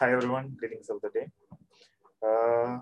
Hi everyone, greetings of the day. Uh,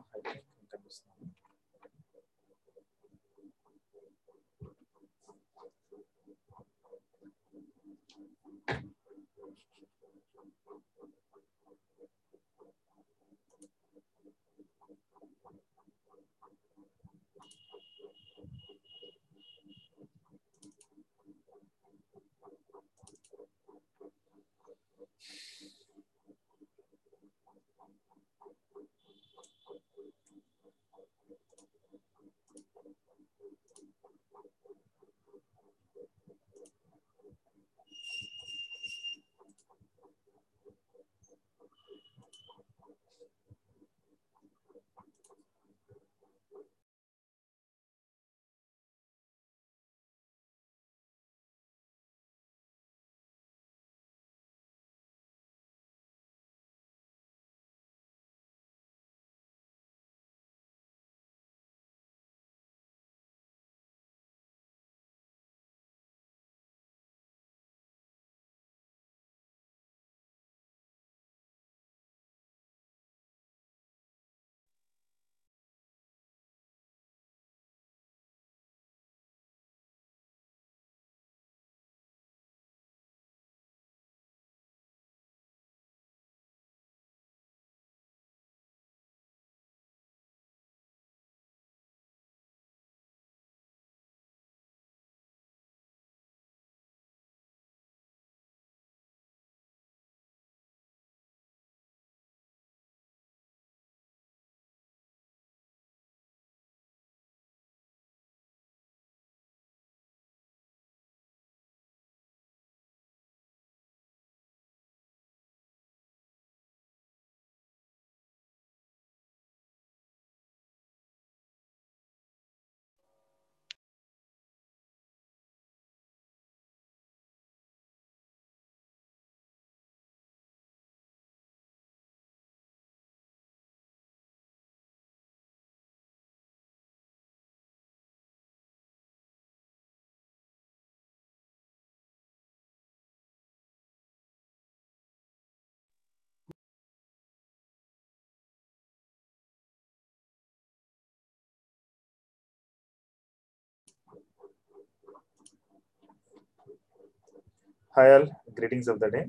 Hi all, greetings of the day.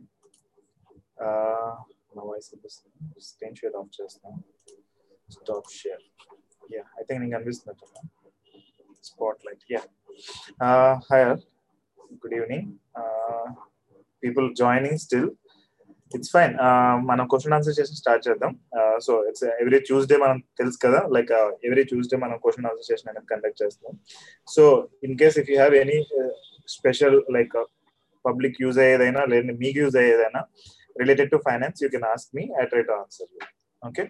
Uh, నా voice కనిపిస్తుంది screen share of చేస్తాను stop share ya I think నీకు కనిపిస్తున్నట్టు spotlight ya hi all good evening people joining still it's fine మనం question answer చేసి start చేద్దాం so it's every Tuesday మనం తెలుసు కదా లైక్ ఎవ్రీ ట్యూస్డే మనం క్వశ్చన్ ఆన్సర్ సెషన్ అనేది కండక్ట్ చేస్తాం so in case if you have any special like public use అయ్యేదైనా లేదా మీకు use అయ్యేదైనా related to finance you can ask me I try to answer okay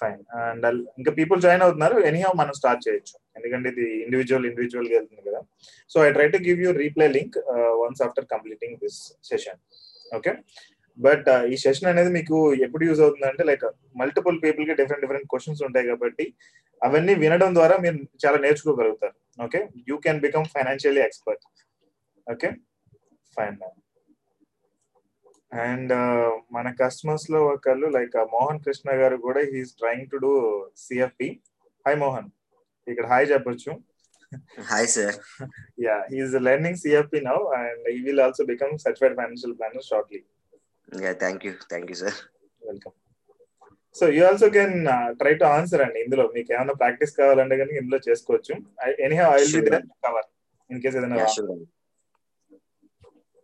fine and ఇంకా people join అవుతున్నారు. Anyhow మనం start చేయొచ్చు. ఎందుకంటే ఇది individual ఇండివిజువల్గా వెళ్తుంది కదా. So I try to give you replay link once after completing this session okay but ఈ సెషన్ అనేది మీకు ఎప్పుడు యూజ్ అవుతుంది అంటే లైక్ మల్టిపుల్ పీపుల్కి డిఫరెంట్ డిఫరెంట్ క్వశ్చన్స్ ఉంటాయి కాబట్టి అవన్నీ వినడం ద్వారా మీరు చాలా నేర్చుకోగలుగుతారు. Okay you can become financially expert okay fine and మన కస్టమర్స్లో ఒకళ్ళు లైక్ మోహన్ కృష్ణ గారు కూడా he's trying to do CFP hi Mohan. ఇక్కడ హాయ్ చెప్పొచ్చు. Hi sir yeah he's learning CFP now and he will also become certified financial planner shortly yeah thank you thank you sir welcome so you also can try to answer అండి ఇందులో. మీకు ఏమైనా practice కావాలంటే కానీ ఇందులో చేసుకోవచ్చు. Any I will be there cover in case ఏదైనా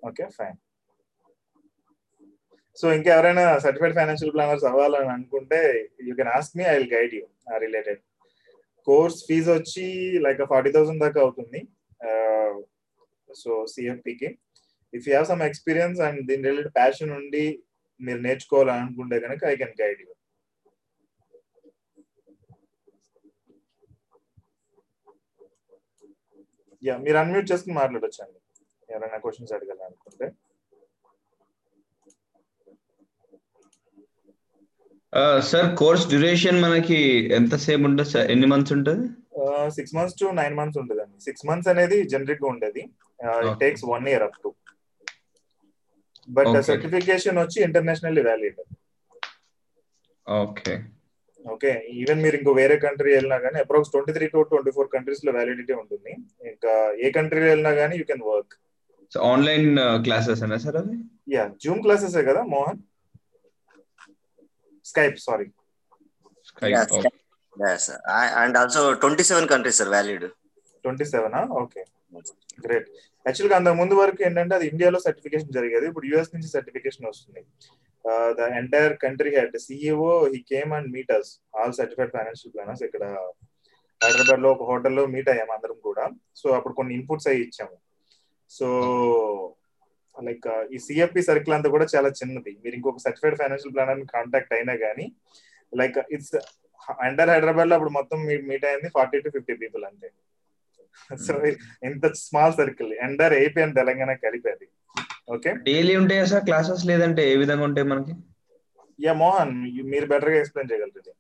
okay fine so ఇంకా ఎవరైనా సర్టిఫైడ్ ఫైనాన్షియల్ ప్లానర్స్ అవ్వాలని అనుకుంటే you can ask me I will guide you related course fees వచ్చి లైక్ ఫార్టీ థౌసండ్ దాకా అవుతుంది so సిఎఫ్పికి if you have some experience and దీని related passion ఉండి మీరు నేర్చుకోవాలని అనుకుంటే కనుక I can guide you yeah మీరు అన్మ్యూట్ చేసుకుని మాట్లాడొచ్చు అండి ఎవరైనా క్వశ్చన్స్ అడగాలనుకుంటే సార్ కోర్స్ డ్యూరేషన్ మనకి ఎంత సేపు ఉంటుంది సార్? ఎన్ని మంత్స్ ఉంటుంది? Six months to nine months ఉంటుంది అండి సిక్స్ మంత్స్ అనేది జనరిక్గా ఉండేది it takes one year up to but. Certification వచ్చి international valid okay okay even మీరు ఇంకో వేరే కంట్రీ వెళ్ళినా కానీ approx twenty three to twenty four కంట్రీస్లో వ్యాలిడిటీ ఉంటుంది. ఇంకా ఏ కంట్రీ వెళ్ళినా కానీ you can work online classes అన్నా సార్ అది యా జూమ్ క్లాసెస్ కదా Mohan? Skype sorry Yeah, Yes, sir. I- and also 27 countries are valid. Twenty సెవెనా okay great యాక్చువల్గా అంతకు ముందు వరకు ఏంటంటే అది ఇండియాలో సర్టిఫికేషన్ జరిగేది. ఇప్పుడు యుఎస్ నుంచి సర్టిఫికేషన్ వస్తుంది. The entire country head CEO he came and meet us all certified financial planners ఇక్కడ హైదరాబాద్లో ఒక హోటల్లో మీట్ అయ్యాము అందరం కూడా. సో అప్పుడు కొన్ని ఇన్పుట్స్ అయ్యి ఇచ్చాము. సో లైక్ ఈ సిఎఫ్పి సర్కిల్ అంతా కూడా చాలా చిన్నది. మీరు ఇంకొక సర్టిఫైడ్ ఫైనాన్షియల్ ప్లానర్ కాంటాక్ట్ అయినా కానీ లైక్ ఇట్స్ ఎంటర్ హైదరాబాద్లో అప్పుడు మొత్తం మీట్ అయింది ఫార్టీ టు ఫిఫ్టీ పీపుల్ అంతే. సో ఇంత small circle entire AP and Telangana కలిపేది okay daily ఉంటాయా సార్ క్లాసెస్ లేదంటే ఏ విధంగా ఉంటాయి మనకి? యా మోహన్ మీరు బెటర్గా ఎక్స్ప్లెయిన్ చేయగలరు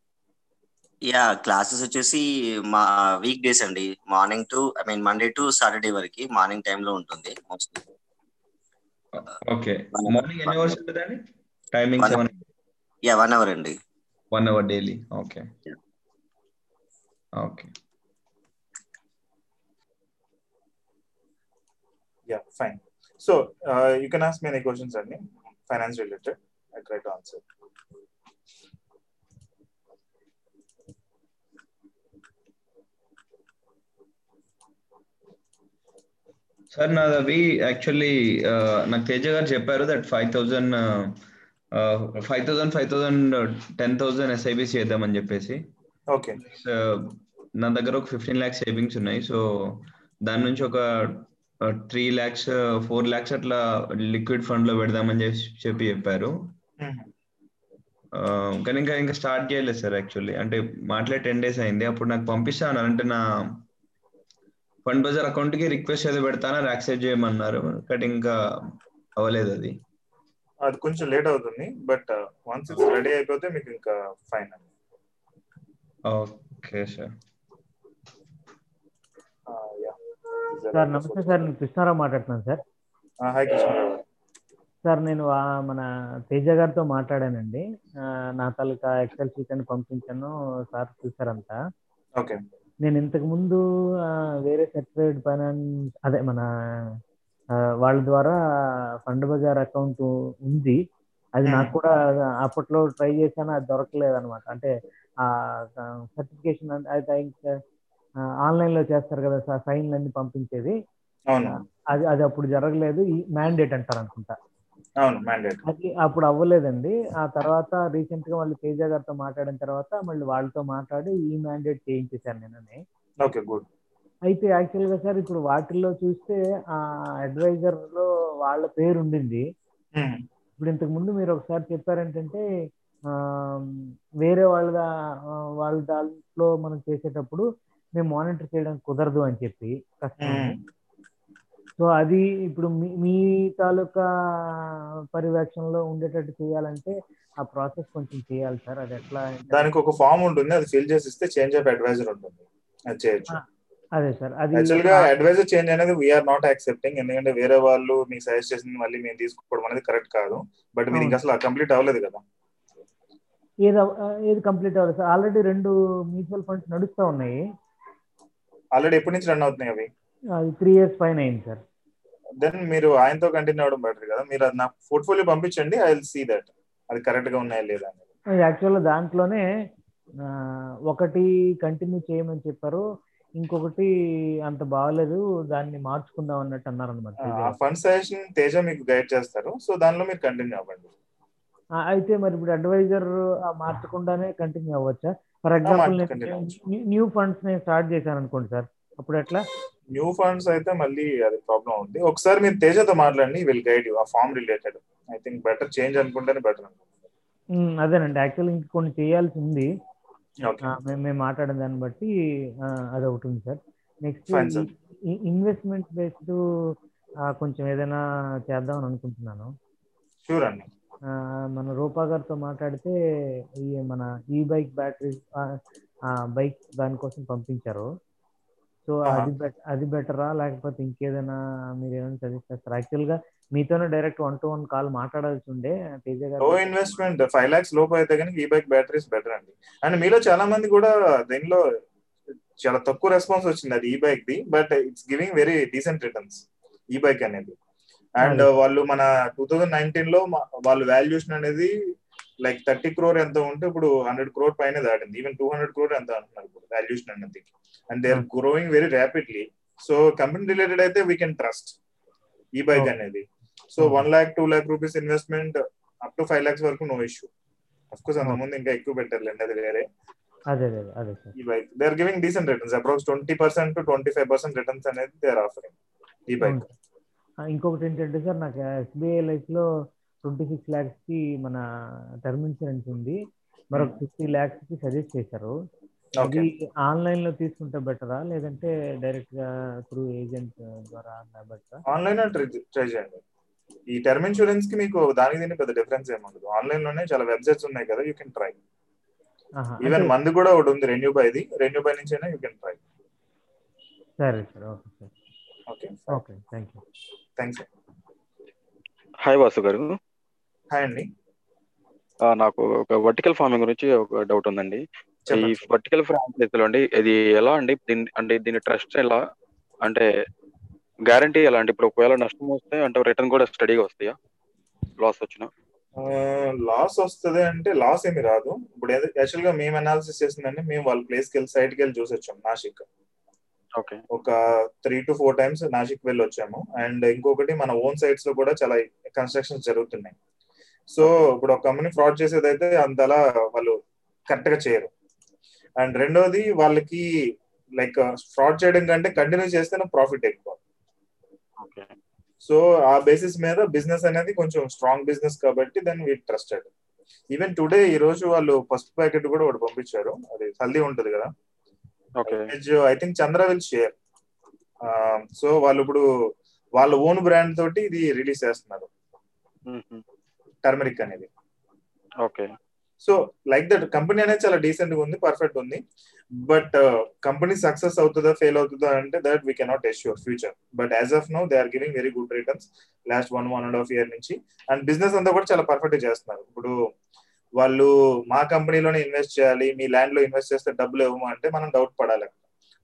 యా క్లాసెస్ వచ్చేసి మా వీక్ డేస్ అండి. Morning to I mean Monday to Saturday వరకు మార్నింగ్ టైంలో ఉంటుంది మోస్ట్లీ ఓకే మార్నింగ్ ఎన్ని అవర్స్ ఉంటుందండి timing One- yeah one hour అండి. One hour daily okay Yeah. Okay yeah fine so you can ask me any questions అండి finance related I try to answer sir నాది అవి actually నాకు తేజ గారు చెప్పారు that five thousand five thousand five thousand ten thousand SIBC చేద్దామని చెప్పేసి. Okay. నా దగ్గర ఒక ఫిఫ్టీన్ ల్యాక్స్ సేవింగ్స్ ఉన్నాయి. సో దాని నుంచి ఒక త్రీ ల్యాక్స్ ఫోర్ ల్యాక్స్ అట్లా లిక్విడ్ ఫండ్లో పెడదామని చెప్పి చెప్పి చెప్పారు. కానీ ఇంకా ఇంకా స్టార్ట్ చేయలేదు సార్ యాక్చువల్లీ అంటే మాట్లాడి టెన్ డేస్ అయింది. అప్పుడు నాకు పంపిస్తాను. అంటే నా ఫండ్ బజార్ అకౌంట్కి రిక్వెస్ట్ ఏదో పెడతానా యాక్సెప్ట్ చేయమన్నారు? బట్ ఇంకా అవ్వలేదు అది. అది కొంచెం లేట్ అవుతుంది బట్ వన్స్ ఇట్స్ రెడీ అయిపోతే మీకు ఇంకా ఫైన్ అండి ఓకే సార్. సార్ నమస్తే సార్ నేను కృష్ణారావు మాట్లాడుతున్నాను సార్. హాయ్ కృష్ణరావు సార్ నేను మన తేజ గారితో మాట్లాడానండి. నా తాలూకా ఎక్సెల్ షీట్ అని పంపించాను సార్ చూసారంతా ఓకే. నేను ఇంతకు ముందు వేరే సర్టిఫైడ్ ఫైనాన్స్ అదే మన వాళ్ళ ద్వారా ఫండ్ బజార్ అకౌంట్ ఉంది. అది నాకు కూడా అప్పట్లో ట్రై చేశాను అది దొరకలేదు అనమాట అంటే ఆ సర్టిఫికేషన్ అయితే ఇంకా ఆన్లైన్లో చేస్తారు కదా సార్ సైన్లు అన్ని పంపించేది అది అది అప్పుడు జరగలేదు. ఈ మ్యాండేట్ అంటారు అనుకుంటా అది అప్పుడు అవ్వలేదండి. ఆ తర్వాత రీసెంట్గా మళ్ళీ తేజ గారితో మాట్లాడిన తర్వాత మళ్ళీ వాళ్ళతో మాట్లాడి ఈ మ్యాండేట్ చేయించేశాను నేనని. Okay good. అయితే యాక్చువల్గా సార్ ఇప్పుడు వాటిల్లో చూస్తే ఆ అడ్వైజర్లో వాళ్ళ పేరు ఉండింది. ఇప్పుడు ఇంతకు ముందు మీరు ఒకసారి చెప్పారేంటంటే ఆ, వేరే వాళ్ళ వాళ్ళ దాంట్లో మనం చేసేటప్పుడు మేము మానిటర్ చేయడానికి కుదరదు అని చెప్పి కష్టం సో అది ఇప్పుడు మీ మీ తాలూకా పర్యవేక్షణలో ఉండేటట్టు చేయాలంటే ఆ ప్రాసెస్ కొంచెం చేయాలి సార్. అది ఎట్లా దానికి ఒక ఫామ్ ఉంటుంది. అది ఫిల్ చేసి ఇస్తే చేంజ్ ఆఫ్ అడ్వైజర్ ఉంటుంది. అది చేయొచ్చు. అదే సార్. అది యాక్చువల్గా అడ్వైజర్ చేంజ్ అనేది వీఆర్ నాట్ యాక్సెప్టింగ్ ఎందుకంటే వేరే వాళ్ళు మీకు సజెస్ట్ చేసింది మళ్ళీ మేము తీసుకోవడం అనేది కరెక్ట్ కాదు. బట్ మీరు ఇంకా అసలు కంప్లీట్ అవ్వలేదు కదా. ఏది ఏది కంప్లీట్ అవ్వాలి సార్. ఆల్రెడీ రెండు మ్యూచువల్ ఫండ్స్ నడుస్తూ ఉన్నాయి. ఆల్రెడీ ఎప్పటి నుంచి రన్ అవుతున్నాయి అవి? అది త్రీ ఇయర్స్ పైన అయింది సార్. దెన్ మీరు ఆయనతో కంటిన్యూ అవ్వడం బెటర్ కదా. మీరు అది నాకు పోర్ట్ఫోలియో పంపించండి ఐ విల్ సీ దట్ అది కరెక్ట్గా ఉన్నాయా లేదా యాక్చువల్గా దాంట్లోనే ఒకటి కంటిన్యూ చేయమని చెప్పారు. ఇంకొకటి అంత బాగలేదు దాన్ని మార్చుకుందాం అన్నట్టు అన్నారు అనమాట ఆ ఫండ్ సజెషన్ తేజ మీకు గైడ్ చేస్తారు. సో దానిలో మీరు కంటిన్యూ అవ్వండి. అయితే మరి ఇప్పుడు అడ్వైజర్ మార్చకుండానే continue అవ్వచ్చా? For example. New funds నేను స్టార్ట్ చేశాను అనుకోండి సార్. అప్పుడు ఎట్లా? న్యూ ఫండ్స్ అయితే మళ్ళీ అది ప్రాబ్లం ఉంది. ఒకసారి మీరు తేజతో మాట్లాడండి విల్ గైడ్ యూ. ఆ form related. I think better change అనుకుంటేనే బెటర్ అదేనండి. యాక్చువల్ ఇంక కొన్ని చేయాల్సి ఉంది. మేము మాట్లాడిన దాన్ని బట్టి అది ఒకటి ఉంది సార్. నెక్స్ట్. ఇన్వెస్ట్మెంట్ బేస్డ్ కొంచెం ఏదైనా చేద్దామని అనుకుంటున్నాను. షూర్ అండి. మన రూపా గారితో మాట్లాడితే ఈ మన ఈ బైక్ బ్యాటరీ బైక్ దానికోసం పంపించారు. సో. అది అది బెటరా? లేకపోతే ఇంకేదైనా మీరు ఏమైనా సజెస్ట్ చేస్తారా? యాక్చువల్గా మీతోనే direct one to one call మాట్లాడాల్సి ఉండే తేజ గారు లో ఇన్వెస్ట్మెంట్ ఫైవ్ లాక్స్ లోపు అయితే కనుక ఈ బైక్ బ్యాటరీస్ బెటర్ అండి. అండ్ మీలో చాలా మంది కూడా దీనిలో చాలా తక్కువ రెస్పాన్స్ వచ్చింది అది ఈ bike the but it's giving very decent returns ఈ బైక్ అనేది. అండ్ వాళ్ళు మన టూ థౌజండ్ నైన్టీన్లో వాళ్ళు వాల్యుయేషన్ అనేది లైక్ థర్టీ క్రోర్ ఎంత ఉంటే ఇప్పుడు హండ్రెడ్ క్రోర్ పైన దాటింది. ఈవెన్ టూ హండ్రెడ్ క్రోర్ ఎంత అంటున్నారు ఇప్పుడు వాల్యుయేషన్ అనేది and they are growing very rapidly so company related అయితే వీ కెన్ ట్రస్ట్ ఈ బైక్ అనేది. So one lakh two lakh rupees investment up to five lakhs వరకు నో ఇష్యూ అఫ్ కోర్స్ అంత ముందు ఇంకా ఎక్కువ పెట్టారులేండి అది వేరే. అదే అదే ఈ bike they are giving decent returns approx twenty percent to twenty five percent returns అనేది దే ఆర్ ఆఫరింగ్ ఈ బైక్ ఇంకొకటి ఏంటంటే సార్ నాకు ఎస్బీఐ లైఫ్లో ట్వంటీ సిక్స్ ల్యాక్స్కి మన టర్మ్ ఇన్సూరెన్స్ ఉంది. మరొక ఫిఫ్టీ ల్యాక్స్కి సజెస్ట్ చేశారు. అది ఆన్లైన్లో తీసుకుంటే బెటరా లేదంటే డైరెక్ట్గా త్రూ ఏజెంట్ ద్వారా బెటరా ఆన్లైన్ ట్రై చేయండి. ఈ టర్మ్ ఇన్సూరెన్స్కి మీకు దానికి దీనికి పెద్ద డిఫరెన్స్ ఏమి ఉండదు. ఆన్లైన్లోనే చాలా వెబ్సైట్స్ ఉన్నాయి కదా యూ కెన్ ట్రై ఈవెన్ మంది కూడా ఒకటి ఉంది రెన్యూ బైది రెన్యూ బై నుంచి అయినా యూ కెన్ ట్రై సరే sir. Okay sir. Okay okay thank you thanks hi Vasu garu hi అండి. నాకు ఒక వర్టికల్ ఫార్మింగ్ గురించి ఒక డౌట్ ఉందండి. ఈ వర్టికల్ ఫ్రాంచైజీలో అండి ఇది ఎలా అండి? దీని అంటే దీని ట్రస్ట్ ఎలా? అంటే గ్యారంటీ ఎలా అంటే ఇప్పుడు ఒకవేళ నష్టం వస్తే అంటే రిటర్న్ కూడా స్టడీగా వస్తాయా? లాస్ వచ్చినా? లాస్ వస్తుంది అంటే లాస్ ఏమి రాదు. ఇప్పుడు యాక్చువల్గా మేము అనాలిసిస్ చేసిందంటే మేము వాళ్ళ ప్లేస్కి వెళ్ళి సైట్కి వెళ్ళి చూసి వచ్చాం నాసిక్. ఓకే. ఒక three to four times Nashik వెళ్ళి వచ్చాము. అండ్ ఇంకొకటి మన ఓన్ సైట్స్లో కూడా చాలా కన్స్ట్రక్షన్స్ జరుగుతున్నాయి. సో ఇప్పుడు ఒక కంపెనీ ఫ్రాడ్ చేసేది అయితే అంతలా వాళ్ళు కరెక్ట్గా చేయరు. అండ్ రెండోది వాళ్ళకి లైక్ ఫ్రాడ్ చేయడం కంటే కంటిన్యూ చేస్తేనే ప్రాఫిట్ ఎక్కువ. సో ఆ బేసిస్ మీద బిజినెస్ అనేది కొంచెం స్ట్రాంగ్ బిజినెస్ కాబట్టి దాన్ని వీ ట్రస్టెడ్ ఈవెన్ టుడే ఈ రోజు వాళ్ళు ఫస్ట్ ప్యాకెట్ కూడా ఒకటి పంపించారు. అది హల్దీ ఉంటది కదా. I think Chandra will share so వాళ్ళు ఇప్పుడు వాళ్ళ ఓన్ బ్రాండ్ తోటి ఇది రిలీజ్ చేస్తున్నారు. టర్మరిక్ అనేది. Okay. So like that company అనేది చాలా డీసెంట్గా ఉంది పర్ఫెక్ట్ ఉంది. బట్ కంపెనీ సక్సెస్ అవుతుందా ఫెయిల్ అవుతుందా అంటే that we cannot assure future. But as of now they are giving very good returns last one one and half year నుంచి. And business అంతా కూడా చాలా పర్ఫెక్ట్ చేస్తున్నారు. ఇప్పుడు వాళ్ళు మా కంపెనీలోనే ఇన్వెస్ట్ చేయాలి మీ ల్యాండ్లో ఇన్వెస్ట్ చేస్తే డబ్బులు ఇవ్వము అంటే మనం డౌట్ పడాలి.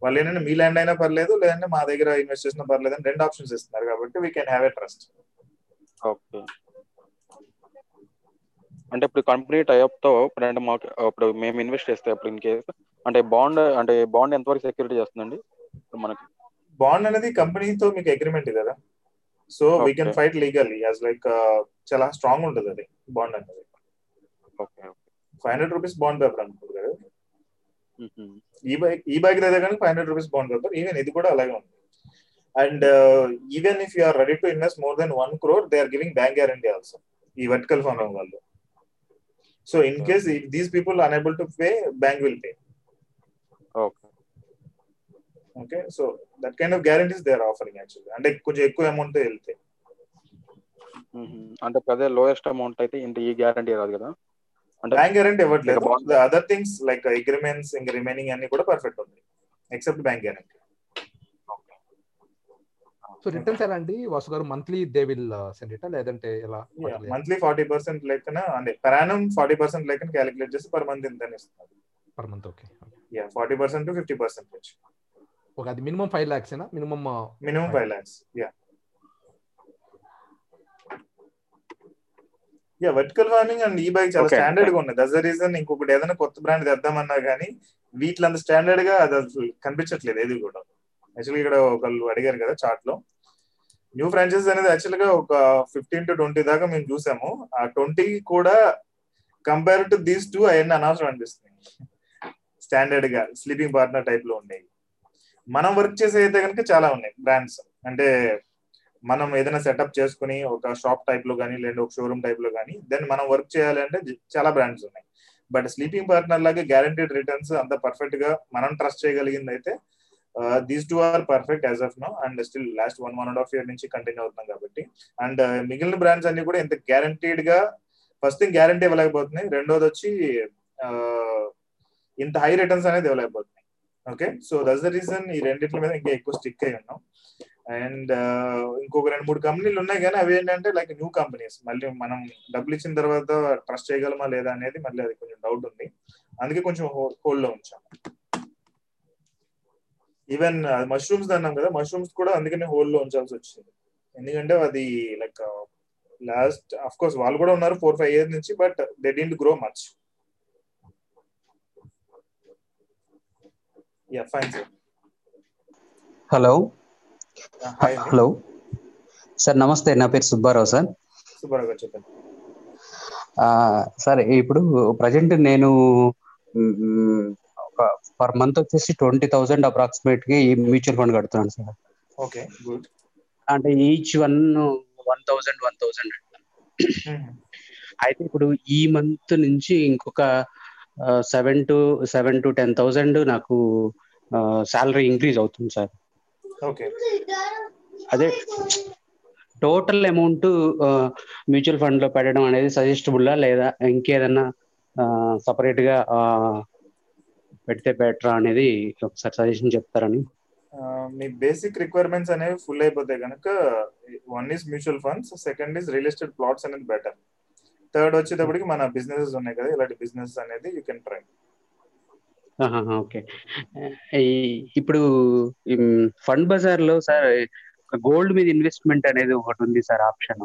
వాళ్ళు ఏంటంటే మీ ల్యాండ్ అయినా పర్లేదు లేదంటే మా దగ్గర ఇన్వెస్ట్ చేసినా పర్లేదు అని రెండు ఆప్షన్స్ ఇస్తున్నారు కాబట్టి we can have a trust okay. అంటే ఇప్పుడు కంపెనీ టైప్తో ఇప్పుడు అంటే మాకు ఇప్పుడు మేము ఇన్వెస్ట్ చేస్తే అప్పుడు ఇన్ కేస్ అంటే బాండ్ అంటే బాండ్ ఎంతవరకు సెక్యూరిటీ చేస్తుందండి? మనకి. బాండ్ అనేది కంపెనీతో మీకు అగ్రిమెంట్ కదా? So we can fight legally as like చాలా స్ట్రాంగ్ ఉంటుంది అది బాండ్ అనేది. Five hundred rupees bond paper అనుకుంటుంది కదా? ఈ బైక్ ఈ బైక్ దగ్గర కానీ five hundred rupees bond paper even ఇది కూడా అలాగే ఉంది. And even if you are ready to invest more then one crore they are giving bank guarantee also ఈ వర్టికల్ ఫార్మింగ్ వాళ్ళు. So in case these people unable to pay bank will pay okay okay so that kind of guarantees they are offering actually అంటే కొంచెం ఎక్కువ amount వెళ్తే. అంటే అదే lowest amount అయితే ఇంత ఈ గ్యారంటీ రాదు కదా? అంటే బ్యాంక్ గ్యారంటీ ఇవ్వట్లేదు. అదర్ థింగ్స్ లైక్ అగ్రిమెంట్స్ ఇంకా రిమైనింగ్ అన్ని కూడా పర్ఫెక్ట్ ఉంది. Except bank guarantee so returns ఎలా అండి? Vasu garu monthly they will send it లేదంటే ఎలా మంత్లీ ఫార్టీ పర్సెంట్ లెక్కన అంటే పరాణం ఫార్టీ పర్సెంట్ లెక్కన క్యాలిక్యులేట్ చేసి పర్ మంత్ ఇంత ఇస్తున్నారు. Per month okay yeah forty percent to fifty percentage okay అది మినిమం ఫైవ్ లాక్స్ ఏనా? Minimum minimum five lakhs yeah yeah vertical farming and ఈ బైక్ చాలా స్టాండర్డ్గా ఉంది దట్స్ ద రీజన్ ఇంకొకటి ఏదైనా కొత్త బ్రాండ్ తెద్దామన్నా కానీ వీటిలో అంత స్టాండర్డ్గా అది అసలు కనిపించట్లేదు ఏది కూడా. యాక్చువల్గా ఇక్కడ ఒకళ్ళు అడిగారు కదా చార్ట్లో. న్యూ ఫ్రాంచైజ్ అనేది యాక్చువల్గా ఒక ఫిఫ్టీన్ టు ట్వంటీ దాకా మేము చూసాము. ఆ ట్వంటీ కూడా కంపేర్ టు దీస్ టూ అవన్నీ అనవసరం అనిపిస్తుంది. స్టాండర్డ్గా స్లీపింగ్ పార్ట్నర్ టైప్లో ఉండేవి. మనం వర్క్ చేసే అయితే కనుక చాలా ఉన్నాయి బ్రాండ్స్ అంటే మనం ఏదైనా సెటప్ చేసుకుని ఒక షాప్ టైప్లో కానీ లేదా ఒక షోరూమ్ టైప్లో కానీ దెన్ మనం వర్క్ చేయాలంటే చాలా బ్రాండ్స్ ఉన్నాయి. బట్ స్లీపింగ్ పార్ట్నర్ లాగా గ్యారంటీడ్ రిటర్న్స్ అంత పర్ఫెక్ట్గా మనం ట్రస్ట్ చేయగలిగింది అయితే these two are perfect as of now and still last one one and half year నుంచి కంటిన్యూ అవుతున్నాం కాబట్టి. అండ్ uh, మిగిలిన బ్రాండ్స్ అన్ని కూడా ఇంత గ్యారంటీడ్గా ఫస్ట్ థింగ్ గ్యారంటీ ఇవ్వలేకపోతున్నాయి. రెండోది వచ్చి uh, ఇంత హై రిటర్న్స్ అనేది ఇవ్వలేకపోతున్నాయి. Okay so that's the reason ఈ రెండిట్ల మీద ఇంకా ఎక్కువ స్టిక్ అయి ఉన్నాం. అండ్ uh, ఇంకొక రెండు మూడు కంపెనీలు ఉన్నాయి కానీ అవి ఏంటంటే లైక్ న్యూ కంపెనీస్ మళ్ళీ మనం డబ్బులు ఇచ్చిన తర్వాత ట్రస్ట్ చేయగలమా లేదా అనేది మళ్ళీ అది కొంచెం డౌట్ ఉంది. అందుకే కొంచెం హోల్డ్లో ఉంచాం. ఈవెన్ మష్రూమ్స్ అన్నాం కదా మష్రూమ్స్ కూడా అందుకనే హోల్డ్లో ఉంచాల్సి వచ్చింది. ఎందుకంటే అది లైక్ లాస్ట్ అఫ్ కోర్స్ వాళ్ళు కూడా ఉన్నారు ఫోర్ ఫైవ్ ఇయర్స్ నుంచి but they didn't grow much yeah fine sir hello hi hello sir నమస్తే నా పేరు సుబ్బారావు సార్ సుబ్బారావు గారు చెప్పండి. సార్ ఇప్పుడు ప్రజెంట్ నేను ఒక పర్ మంత్ వచ్చేసి ట్వంటీ థౌసండ్ అప్రాక్సిమేట్కి మ్యూచువల్ ఫండ్ కడుతున్నాను సార్. ఓకే. గుడ్. అంటే each one one thousand one thousand అయితే ఇప్పుడు ఈ మంత్ నుంచి ఇంకొక seven to seven to ten thousand నాకు శాలరీ ఇంక్రీజ్ అవుతుంది సార్. ఓకే. అదే టోటల్ అమౌంట్ మ్యూచువల్ ఫండ్లో పెట్టడం అనేది సజెస్టబుల్లా లేదా ఇంకేదన్నా సపరేట్గా పెడితే బెటరా అనేది ఒకసారి సజెషన్ చెప్తారని. మీ బేసిక్ రిక్వైర్మెంట్స్ అనేవి ఫుల్ అయిపోతాయి కనుక one is mutual funds second is real estate plots అనేది బెటర్. థర్డ్ వచ్చేటప్పటికి మన బిజినెసెస్ ఉన్నాయి కదా ఇలాంటి బిజినెస్ అనేది యూ కెన్ ట్రై. ఓకే. ఇప్పుడు ఫండ్ బజార్లో సార్ గోల్డ్ మీద ఇన్వెస్ట్మెంట్ అనేది ఒకటి ఉంది సార్ ఆప్షన్.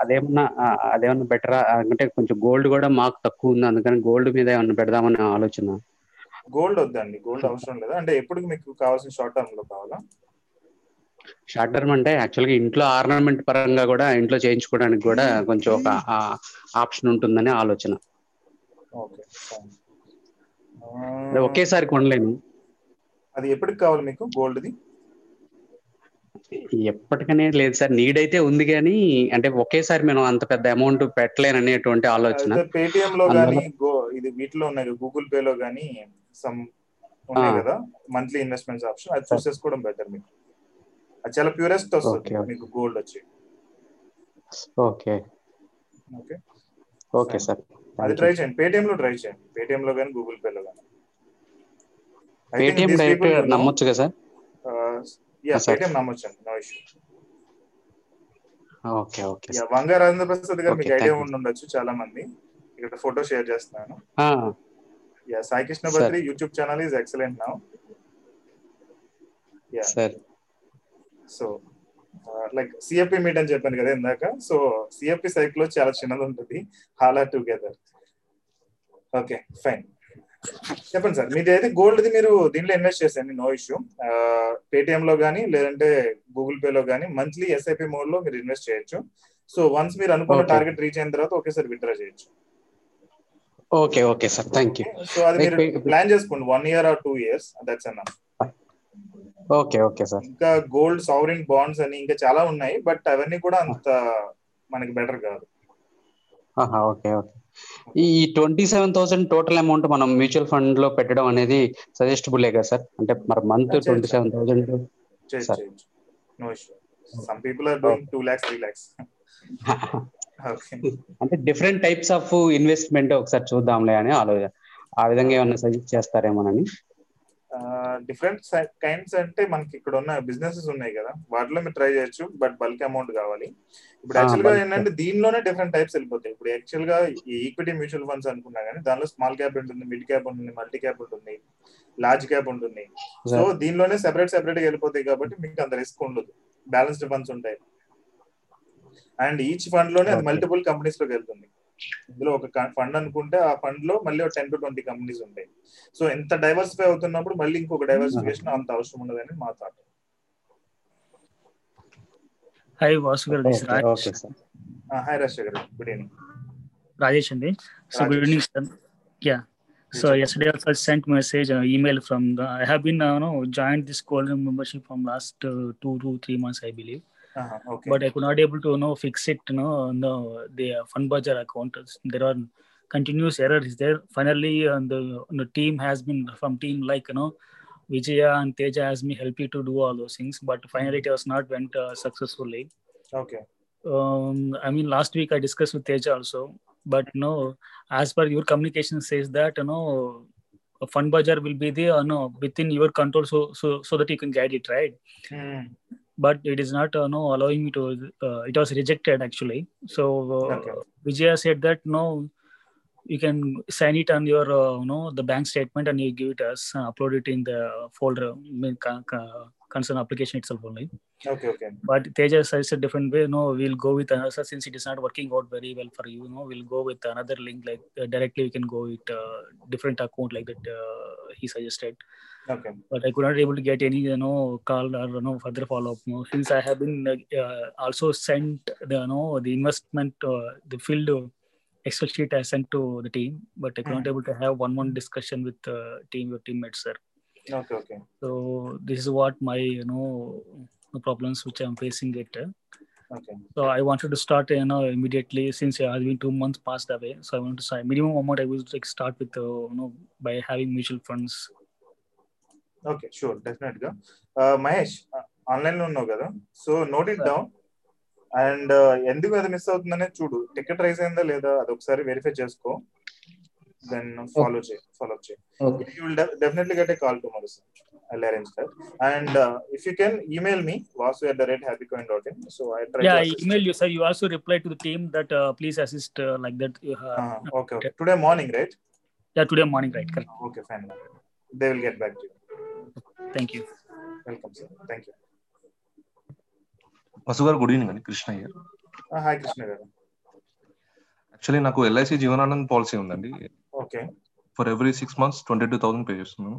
అదేమన్నా అదేమన్నా బెటరా? అంటే కొంచెం గోల్డ్ కూడా మాకు తక్కువ ఉంది. అందుకని గోల్డ్ మీద ఏమన్నా పెడదామని ఆలోచన. గోల్డ్ వద్దండి. గోల్డ్ అవసరం లేదా. అంటే ఎప్పుడు మీకు కావాల్సిన షార్ట్ టర్మ్లో కావాలా? షార్ట్ టర్మ్ అంటే యాక్చువల్గా ఇంట్లో ఆర్నమెంట్ పరంగా కూడా ఇంట్లో చేయించుకోవడానికి కూడా కొంచెం ఒక ఆప్షన్ ఉంటుందని ఆలోచన. ఓకే. ఒకేసారి కొనలేను అది ఎప్పటికి కావాలి మీకు గోల్డ్ది? ఎప్పటికనే లేదు సార్. నీడ్ అయితే ఉంది కానీ అంటే ఒకేసారి మేము అంత పెద్ద అమౌంట్ పెట్టలేను అనేటువంటి ఆలోచన పేటిఎం లో కానీ ఇది వీటిలో ఉన్నాయి గూగుల్ పే లో కానీ సమ్ ఉన్నాయి కదా మంత్లీ ఇన్వెస్ట్మెంట్స్ ఆప్షన్ అది చూసేసుకోవడం బెటర్ మీకు. అది చాలా ప్యూరెస్ట్ వస్తుంది మీకు గోల్డ్ వచ్చి. ఓకే. ఓకే? Okay sir. అది ట్రై చేయండి. పేటిఎం లో ట్రై చేయండి. పేటిఎం లో కానీ గూగుల్ పే లో కానీ పేటిఎం డైరెక్ట్ నమ్మొచ్చు కదా sir? Yeah Paytm నమ్మొచ్చండి no issue. Okay Vanga Rajendra Prasad garu మీకు ఐడియా ఉండి ఉండొచ్చు చాలా మంది ఇక్కడ ఫోటో షేర్ చేస్తున్నాను. Yeah Sai Krishna Badri YouTube channel is excellent now. Yeah so like CFP meet అని చెప్పాను కదా ఇందాక. సో సిఎఫ్పి సైకిల్ చాలా చిన్నది ఉంటుంది. హాలా టుగెదర్ ఓకే ఫైన్ చెప్పండి సార్. మీది అయితే గోల్డ్ది మీరు దీంట్లో ఇన్వెస్ట్ చేసేయండి నో ఇష్యూ. పేటిఎం లో కానీ లేదంటే గూగుల్ పే లో కానీ మంత్లీ ఎస్ఐపి మోడ్లో మీరు ఇన్వెస్ట్ చేయొచ్చు. సో వన్స్ మీరు అనుకున్న టార్గెట్ రీచ్ అయిన తర్వాత ఒకేసారి విత్డ్రా చేయొచ్చు. Okay okay sir. Thank you. So అది మీరు ప్లాన్ చేసుకోండి. One year or two years that's అన్న ఓకే ఓకే సార్. ఇంకా గోల్డ్ సావరిన్ బాండ్స్ అని ఇంకా చాలా ఉన్నాయి బట్ అవన్నీ కూడా అంత మనకి బెటర్ కాదు. Okay okay. ఈ twenty seven thousand total amount మనం మ్యూచువల్ ఫండ్లో పెట్టడం అనేది సజెస్టబులే కదా సార్? అంటే మరి month twenty seven thousand some people are doing two lakhs three lakhs అంటే డిఫరెంట్ టైప్స్ ఆఫ్ ఇన్వెస్ట్మెంట్ ఒకసారి చూద్దాంలే అని ఆలోచన ఆ విధంగా ఏమన్నా సజెస్ట్ చేస్తారేమోనని. డిఫరెంట్ కైండ్స్ అంటే మనకి ఇక్కడ ఉన్న బిజినెసెస్ ఉన్నాయి కదా. వాటిలో మీరు ట్రై చేయొచ్చు బట్ బల్క్ అమౌంట్ కావాలి. ఇప్పుడు యాక్చువల్గా ఏంటంటే దీనిలోనే డిఫరెంట్ టైప్స్ వెళ్ళిపోతాయి. ఇప్పుడు యాక్చువల్గా ఈ ఈక్విటీ మ్యూచువల్ ఫండ్స్ అనుకున్నా కానీ దానిలో స్మాల్ క్యాప్ ఉంటుంది మిడ్ క్యాప్ ఉంటుంది మల్టీ క్యాప్ ఉంటుంది లార్జ్ క్యాప్ ఉంటుంది. సో దీనిలోనే సెపరేట్ సెపరేట్గా వెళ్ళిపోతాయి కాబట్టి మీకు అంత రిస్క్ ఉండదు. బ్యాలెన్స్డ్ ఫండ్స్ ఉంటాయి. అండ్ ఈచ్ ఫండ్లోనే అది మల్టిపుల్ కంపెనీస్లోకి వెళ్తుంది. ఇందులో ఒక ఫండ్ అనుకుంటే ఆ ఫండ్లో మళ్ళీ టెన్ టు ట్వంటీ కంపెనీస్ ఉంటాయి. సో ఎంత డైవర్సిఫై అవుతున్నప్పుడు మళ్ళీ ఇంకొక hmm. డైవర్సిఫికేషన్ అంత అవసరం ఉండదు అని మా thought hi Vasu garu hi Rajesh ah, garu. Good evening Rajesh అండి. So good evening sir yeah so yes they sent message email from I have been you know joined this gold membership from last two two three months I believe Uh-huh, okay. But I could not able to you know fix it. You know, the the Fund Bazaar account. There are continuous errors there. Finally, uh, the, the team has been from team like you know Vijaya and Teja has me help you to do all those things. But finally, it was not went uh, successfully. Okay. Um, I mean, last week I discussed with Teja also but no as per your communication says that you know a fund bazaar will be there, uh, no, within your control, so so so that you can guide it, right? Mm. But it is not, uh, no, allowing me to. Uh, it was rejected actually. So uh, Okay. Vijaya said that no, you can sign it on your, uh, you know, the bank statement and you give it us, uh, upload it in the folder, I mean, con- con- concern application itself only. Okay, okay. But Teja says a different way. No, we'll go with another since it is not working out very well for you. No, we'll go with another link like uh, directly. We can go with uh, different account like that uh, he suggested. Okay. But I could not able to get any you know call or you know further follow up. No, since I have been uh, uh, also sent the you know the investment uh, the field uh, Excel sheet I sent to the team, but I could not Mhm. able to have one one discussion with the team your teammates sir. Okay, okay. So this is what my you know problems which I'm facing it. uh. Okay. So I wanted to start you know immediately since it has been two months passed away. So I want to say minimum amount I will like start with uh, you know by having mutual funds. Okay sure డెఫినెట్గా మహేష్ ఆన్లైన్లో ఉన్నావు కదా so note it down and ఎందుకు అది miss అవుతుందనే చూడు ticket rise అయిందా లేదా అది ఒకసారి వెరిఫై చేసుకో దెన్ ఫాలో చేయి ఫాలో చేయి Okay. You will definitely get a call tomorrow sir I arrange that and if you can email me Vasu at the rate happy coin dot in so I try Yeah, I email you, sir. You also reply to the team that uh, please assist uh, like that. You have, okay okay today morning right yeah, today morning, right? Correct. Okay fine they will get back to you Thank you. Welcome sir thank you Vasu garu good evening అండి Krishna Iyer hi Krishna గారు actually నాకు LIC Jeevan Anand policy ఉందండి. Okay. For every six months twenty two thousand pay చేస్తున్నాను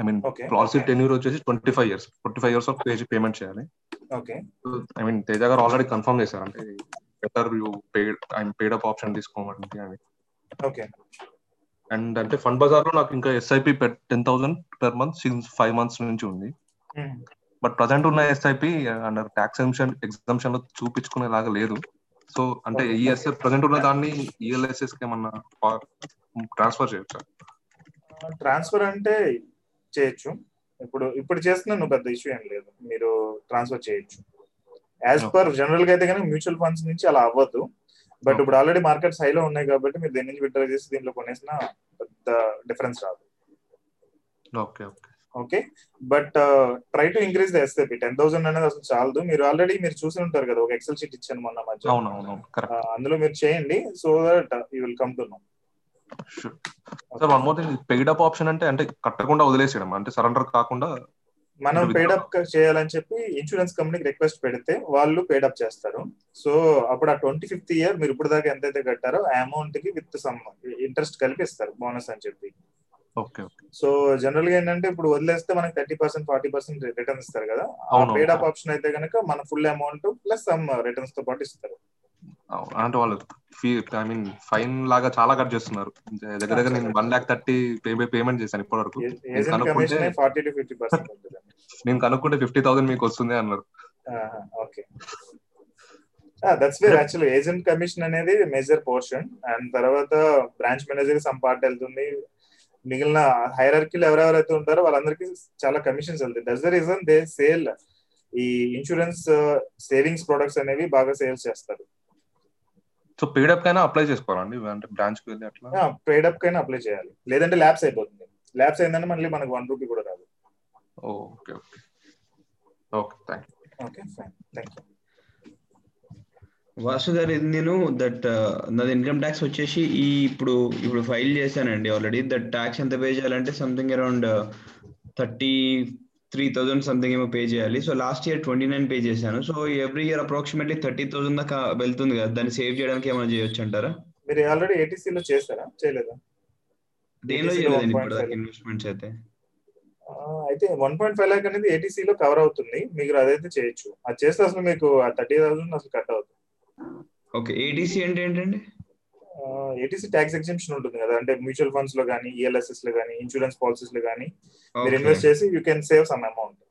I mean. Policy tenure వచ్చేసి twenty five years twenty five years of pay payment చేయాలి. Okay. I mean Teja garu already confirm చేశారు. అంటే better you paid I paid up option తీసుకోమంటే అని okay. And అంటే fund బజార్లో నాకు ఇంకా SIP ten thousand per month since five months నుంచి ఉంది. బట్ ప్రజెంట్ ఉన్న ఎస్ఐపి అండర్ ట్యాక్స్ ఎగ్జామ్షన్ ఎగ్జామ్షన్లో చూపించుకునేలాగా లేదు. సో అంటే. ఈఎస్ఐ ప్రజెంట్ ఉన్న దాన్ని ఈఎల్ఎస్ఎస్కి ఏమన్నా ట్రాన్స్ఫర్ చేయొచ్చా? ట్రాన్స్ఫర్ అంటే చేయొచ్చు. ఇప్పుడు ఇప్పుడు చేస్తున్నా నువ్వు పెద్ద ఇష్యూ ఏం లేదు. మీరు ట్రాన్స్ఫర్ చేయొచ్చు. యాజ్ పర్ జనరల్గా అయితే కనుక మ్యూచువల్ ఫండ్స్ నుంచి అలా అవ్వదు. బట్ ఇప్పుడు ఆల్రెడీ మార్కెట్స్ హైలో ఉన్నాయి కాబట్టి మీరు దీని నుంచి విత్డ్రా చేసి దీంట్లో కొనేసిన పెద్ద డిఫరెన్స్ రాదు. Okay okay. Okay but try to increase the SIP ten thousand అనేది అసలు చాలదు. మీరు ఆల్రెడీ మీరు చూసి ఉంటారు కదా ఒక ఎక్సెల్ షీట్ ఇచ్చాను మొన్న మధ్య. కరెక్ట్ అందులో మీరు చేయండి. So that you will come to know sir one more thing paid up option అంటే అంటే కట్టకుండా వదిలేసేయడం. అంటే సరెండర్ కాకుండా మనం పేడ్. అప్ చేయాలని చెప్పి ఇన్సూరెన్స్ కంపెనీకి రిక్వెస్ట్ పెడితే వాళ్ళు పేడ్ అప్ చేస్తారు. సో అప్పుడు ఆ ట్వంటీ ఫిఫ్త్ ఇయర్ మీరు ఇప్పుడు దాకా ఎంతైతే కట్టారో ఆ అమౌంట్కి విత్ సమ్ ఇంట్రెస్ట్ కలిపి ఇస్తారు బోనస్ అని చెప్పి. సో జనరల్గా ఏంటంటే ఇప్పుడు వదిలేస్తే మనకి thirty percent forty percent return ఇస్తారు కదా. ఆ. పేడ్ అప్ ఆప్షన్ అయితే కనుక మన ఫుల్ అమౌంట్ ప్లస్ సమ్ రిటర్న్స్తో పాటు ఇస్తారు. అంటే వాళ్ళు ఫీ ఐ మీన్ ఫైన్ లాగా చాలా కట్ చేస్తున్నారు. దగ్గర దగ్గర నేను వన్ లాక్ థర్టీ పేమెంట్ చేశాను ఇప్పటి వరకు నేను కనుక్కుంటే ఫిఫ్టీ థౌసండ్ మీకు వస్తుంది అన్నారు. Okay. That's where actually agent commission అనేది మేజర్ పోర్షన్ అండ్ తర్వాత బ్రాంచ్ మేనేజర్ సమ్ పార్ట్ వెళ్తుంది. మిగిలిన హైరార్కీలు ఎవరెవరైతే ఉంటారో వాళ్ళందరికీ చాలా కమిషన్స్ వెళ్తాయి. That's the reason they sell ఈ ఇన్సూరెన్స్ సేవింగ్స్ ప్రొడక్ట్స్ అనేవి బాగా సేల్స్ చేస్తారు. సో పెయిడ్ అప్ కైనా అప్లై చేసుకోవాలండి అంటే బ్రాంచ్కి వెళ్ళి అట్లా? పేడ్ అప్ కైనా అప్లై చేయాలి. లేదంటే ల్యాబ్స్ అయిపోతుంది. ల్యాబ్స్ అయిందంటే మళ్ళీ మనకు వన్ రూపీ కూడా రాదు. Okay okay okay thank okay fine thank you Vasu garu నేను దట్ నాది ఇన్కమ్ ట్యాక్స్ వచ్చేసి ఈ ఇప్పుడు ఇప్పుడు ఫైల్ చేశానండి ఆల్రెడీ దట్ ట్యాక్స్ ఎంత పే చేయాలంటే something around thirty three thousand something ఏమో పే చేయాలి. So last year twenty nine pay చేశాను. So every year approximately thirty thousand దాకా వెళ్తుంది కదా. దాన్ని సేవ్ చేయడానికి ఏమైనా చేయొచ్చు అంటారా? మీరు ఆల్రెడీ ATC లో చేస్తారా చేయలేదా? దేనిలో చేయలేదండి 1.5 ఇప్పుడు ఇన్వెస్ట్మెంట్స్ అయితే? అయితే వన్ పాయింట్ ఫైవ్ లాక్ అనేది ఏటీసీ లో కవర్ అవుతుంది. మీరు అదైతే చేయొచ్చు. అది చేస్తే అసలు మీకు ఆ థర్టీ థౌసండ్ అసలు కట్ అవుతుంది. ఓకే ఏటీసీ అంటే ఏంటండి? ఏటీసీ ట్యాక్స్ ఎగ్జిబిషన్ ఉంటుంది కదా అంటే మ్యూచువల్ ఫండ్స్లో కానీ ఈఎల్ఎస్ఎస్లో కానీ ఇన్సూరెన్స్ పాలసీస్లో కానీ మీరు. ఇన్వెస్ట్ చేసి you can save some amount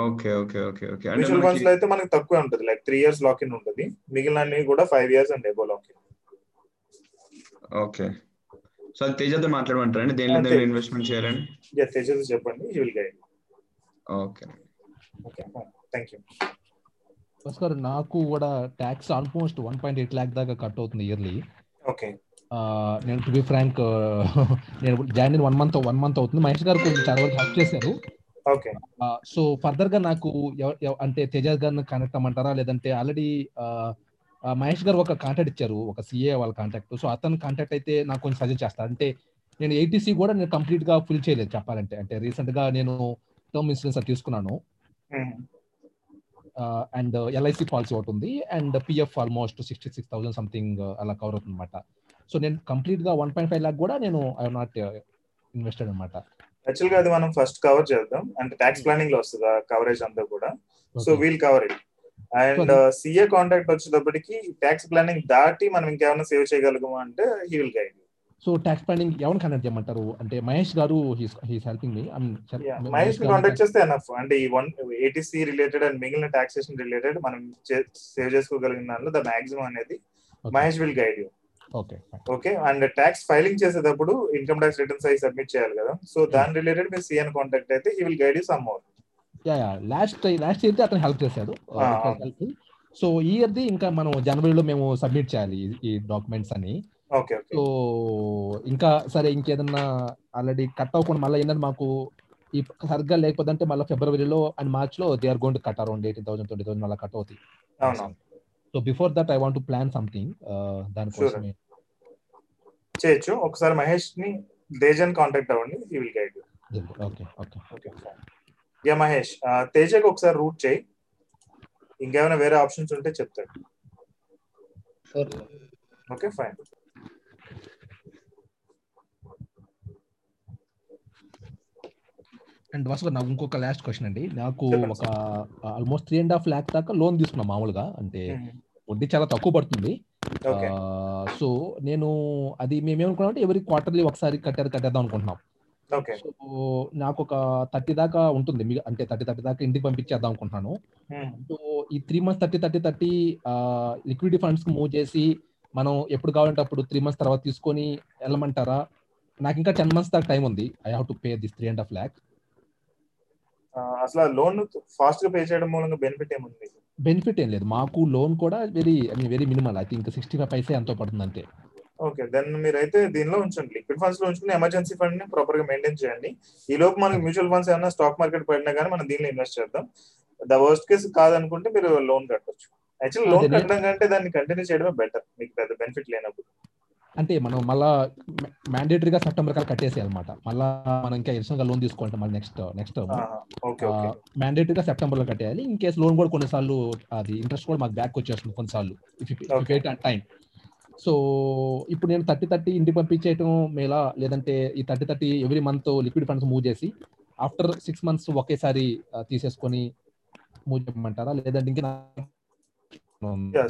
okay okay okay okay. Mutual ఫండ్స్లో అయితే మనకి తక్కువే ఉంటుంది like three years lock in ఉంటుంది మిగిలిన కూడా five years and above lock in okay. So అది తేజతో మాట్లాడమంటారండి దేనిలో అంతే. దేనిలో ఇన్వెస్ట్మెంట్ చేయాలని? తెచ్చేసి చెప్పండి you will guide okay. Okay thank you Bhaskar నాకు కూడా tax almost one point eight lakh దాకా కట్ అవుతుంది ఇయర్లీ ఓకే నేను టు బి ఫ్రాంక్ నేను join one month one month అవుతుంది. మహేష్ గారు కొంచెం చాలా వరకు హెల్ప్ చేశారు. ఓకే సో ఫర్దర్గా నాకు అంటే తేజాజ్ గారిని కాంటాక్ట్ అమ్మంటారా? లేదంటే ఆల్రెడీ మహేష్ గారు ఒక కాంటాక్ట్ ఇచ్చారు. ఒక సిఏ వాళ్ళ కాంటాక్ట్ సో అతను కాంటాక్ట్ అయితే నాకు కొంచెం సజెస్ట్ చేస్తారు. అంటే నేను ఏటీసీ కూడా నేను కంప్లీట్గా ఫిల్ చేయలేదు చెప్పాలంటే. అంటే రీసెంట్గా నేను టర్మ్ ఇన్సూరెన్స్ తీసుకున్నాను. అండ్ ఎల్ఐసి పాలసీ ఒకటి ఉంది. And PF almost sixty six thousand something అలా కవర్ అవుతుంది అనమాట సో నేను కంప్లీట్గా వన్ పాయింట్ ఫైవ్ లాక్ కూడా నేను ఐ నాట్ ఇన్వెస్టెడ్ అనమాట యాక్చువల్గా అది మనం ఫస్ట్ కవర్ చేద్దాం. అంటే ట్యాక్స్ ప్లానింగ్లో వస్తుంది ఆ కవరేజ్ అంతా కూడా. So we'll cover it and CA contact వచ్చేటప్పటికి ట్యాక్స్ ప్లానింగ్ దాటి మనం ఇంకేమైనా సేవ్ చేయగలగము అంటే he will guide so tax planning ఎవరిని కనెక్ట్ చేయమంటారు? అంటే Mahesh garu he's helping me Mahesh contact చేస్తే ఎనఫ్ అంటే ఈ one eighty C related and మిగిలిన టాక్సేషన్ రిలేటెడ్ మనం సేవ్ చేసుకోగలిగిన దానిలో ద మాక్సిమం అనేది Mahesh will guide you okay okay and tax filing చేసేటప్పుడు ఇన్కమ్ ట్యాక్స్ రిటర్న్స్ అవి సబ్మిట్ చేయాలి కదా. సో దాని రిలేటెడ్ మీరు సిఎన్ కాంటాక్ట్ అయితే he will guide you some more yeah yeah last last year అతను హెల్ప్ చేశాడు. సో ఈ ఇయర్ది ఇంకా మనం జనవరిలో మేము సబ్మిట్ చేయాలి ఈ- డాక్యుమెంట్స్ అని సో ఇంకా సరే ఇంకేదన్నా ఆల్రెడీ కట్ అవ్వకుండా మళ్ళీ ఏంటంటే మాకు ఈ సరిగ్గా లేకపోతే అంటే మళ్ళీ ఫిబ్రవరిలో అండ్ మార్చ్లో they are going to cut around eighteen thousand twenty thousand అలా కట్ అవుతాయి. So before that I want to plan something దానికోసమే చేయొచ్చు. ఒకసారి మహేష్ని తేజన్ కాంటాక్ట్ అవ్వండి he will guide you okay okay okay yeah Mahesh తేజకి ఒకసారి రూట్ చేయి. ఇంకేమైనా వేరే ఆప్షన్స్ ఉంటే చెప్తాడు. ఓకే ఫైన్ అండ్ వాసు నాకు ఇంకొక లాస్ట్ క్వశ్చన్ అండి. నాకు ఒక almost three and half lakh దాకా లోన్ తీసుకున్నాం మామూలుగా. అంటే వడ్డీ చాలా తక్కువ పడుతుంది. సో నేను అది మేమేమనుకున్నాం అంటే ఎవరి క్వార్టర్లీ ఒకసారి కట్టారు కట్టేద్దాం అనుకుంటున్నాం. సో నాకు ఒక థర్టీ దాకా ఉంటుంది. అంటే థర్టీ థర్టీ దాకా ఇంటికి పంపించేద్దాం అనుకుంటున్నాను. సో ఈ three months thirty thirty thirty liquidity funds move చేసి మనం ఎప్పుడు కావాలంటే అప్పుడు త్రీ మంత్స్ తర్వాత తీసుకొని వెళ్ళమంటారా? నాకు ఇంకా టెన్ మంత్స్ దాకా టైం ఉంది. I have to pay this three and half lakh అసలు లోన్ ఫాస్ట్గా పే చేయడం మూలంగా బెనిఫిట్ ఏముంది? బెనిఫిట్ ఏం లేదు. మాకు లోన్ కూడా very I mean very minimal I think sixty five paise ఎంతో పడుతుంది అంతే. ఓకే దెన్ మీరైతే దీనిలో ఉంచండి. లిక్విడ్ ఫండ్స్లో ఉంచుకుని ఎమర్జెన్సీ ఫండ్ని ప్రాపర్గా మెయింటైన్ చేయండి. ఈ లోపు మనకి మ్యూచువల్ ఫండ్స్ ఏమైనా స్టాక్ మార్కెట్ పడినా కానీ మనం దీనిలో ఇన్వెస్ట్ చేద్దాం. ద వర్స్ట్ కేసు కాదనుకుంటే మీరు లోన్ కట్టొచ్చు. యాక్చువల్లీ లోన్ కట్టడం కంటే దాన్ని కంటిన్యూ చేయడమే బెటర్ మీకు పెద్ద బెనిఫిట్ లేనప్పుడు. అంటే మనం మళ్ళా మ్యాండేటరీగా సెప్టెంబర్ కల్లా కట్టేసేయాలి అనమాట మళ్ళా మనం ఇంకా ఎడిషనల్గా లోన్ తీసుకోవాలి మళ్ళీ నెక్స్ట్ నెక్స్ట్ మ్యాండేటరీగా సెప్టెంబర్లో కట్టేయాలి. ఇన్ కేసు లోన్ కూడా కొన్నిసార్లు అది ఇంట్రెస్ట్ కూడా మాకు బ్యాక్ వచ్చేస్తుంది కొన్నిసార్లు. టైం సో ఇప్పుడు నేను థర్టీ థర్టీ ఇంటికి పంపించేయటం మేలా లేదంటే ఈ thirty thirty every month liquid funds move చేసి ఆఫ్టర్ సిక్స్ మంత్స్ ఒకేసారి తీసేసుకొని మూవ్ చేయమంటారా? లేదంటే ఇంకా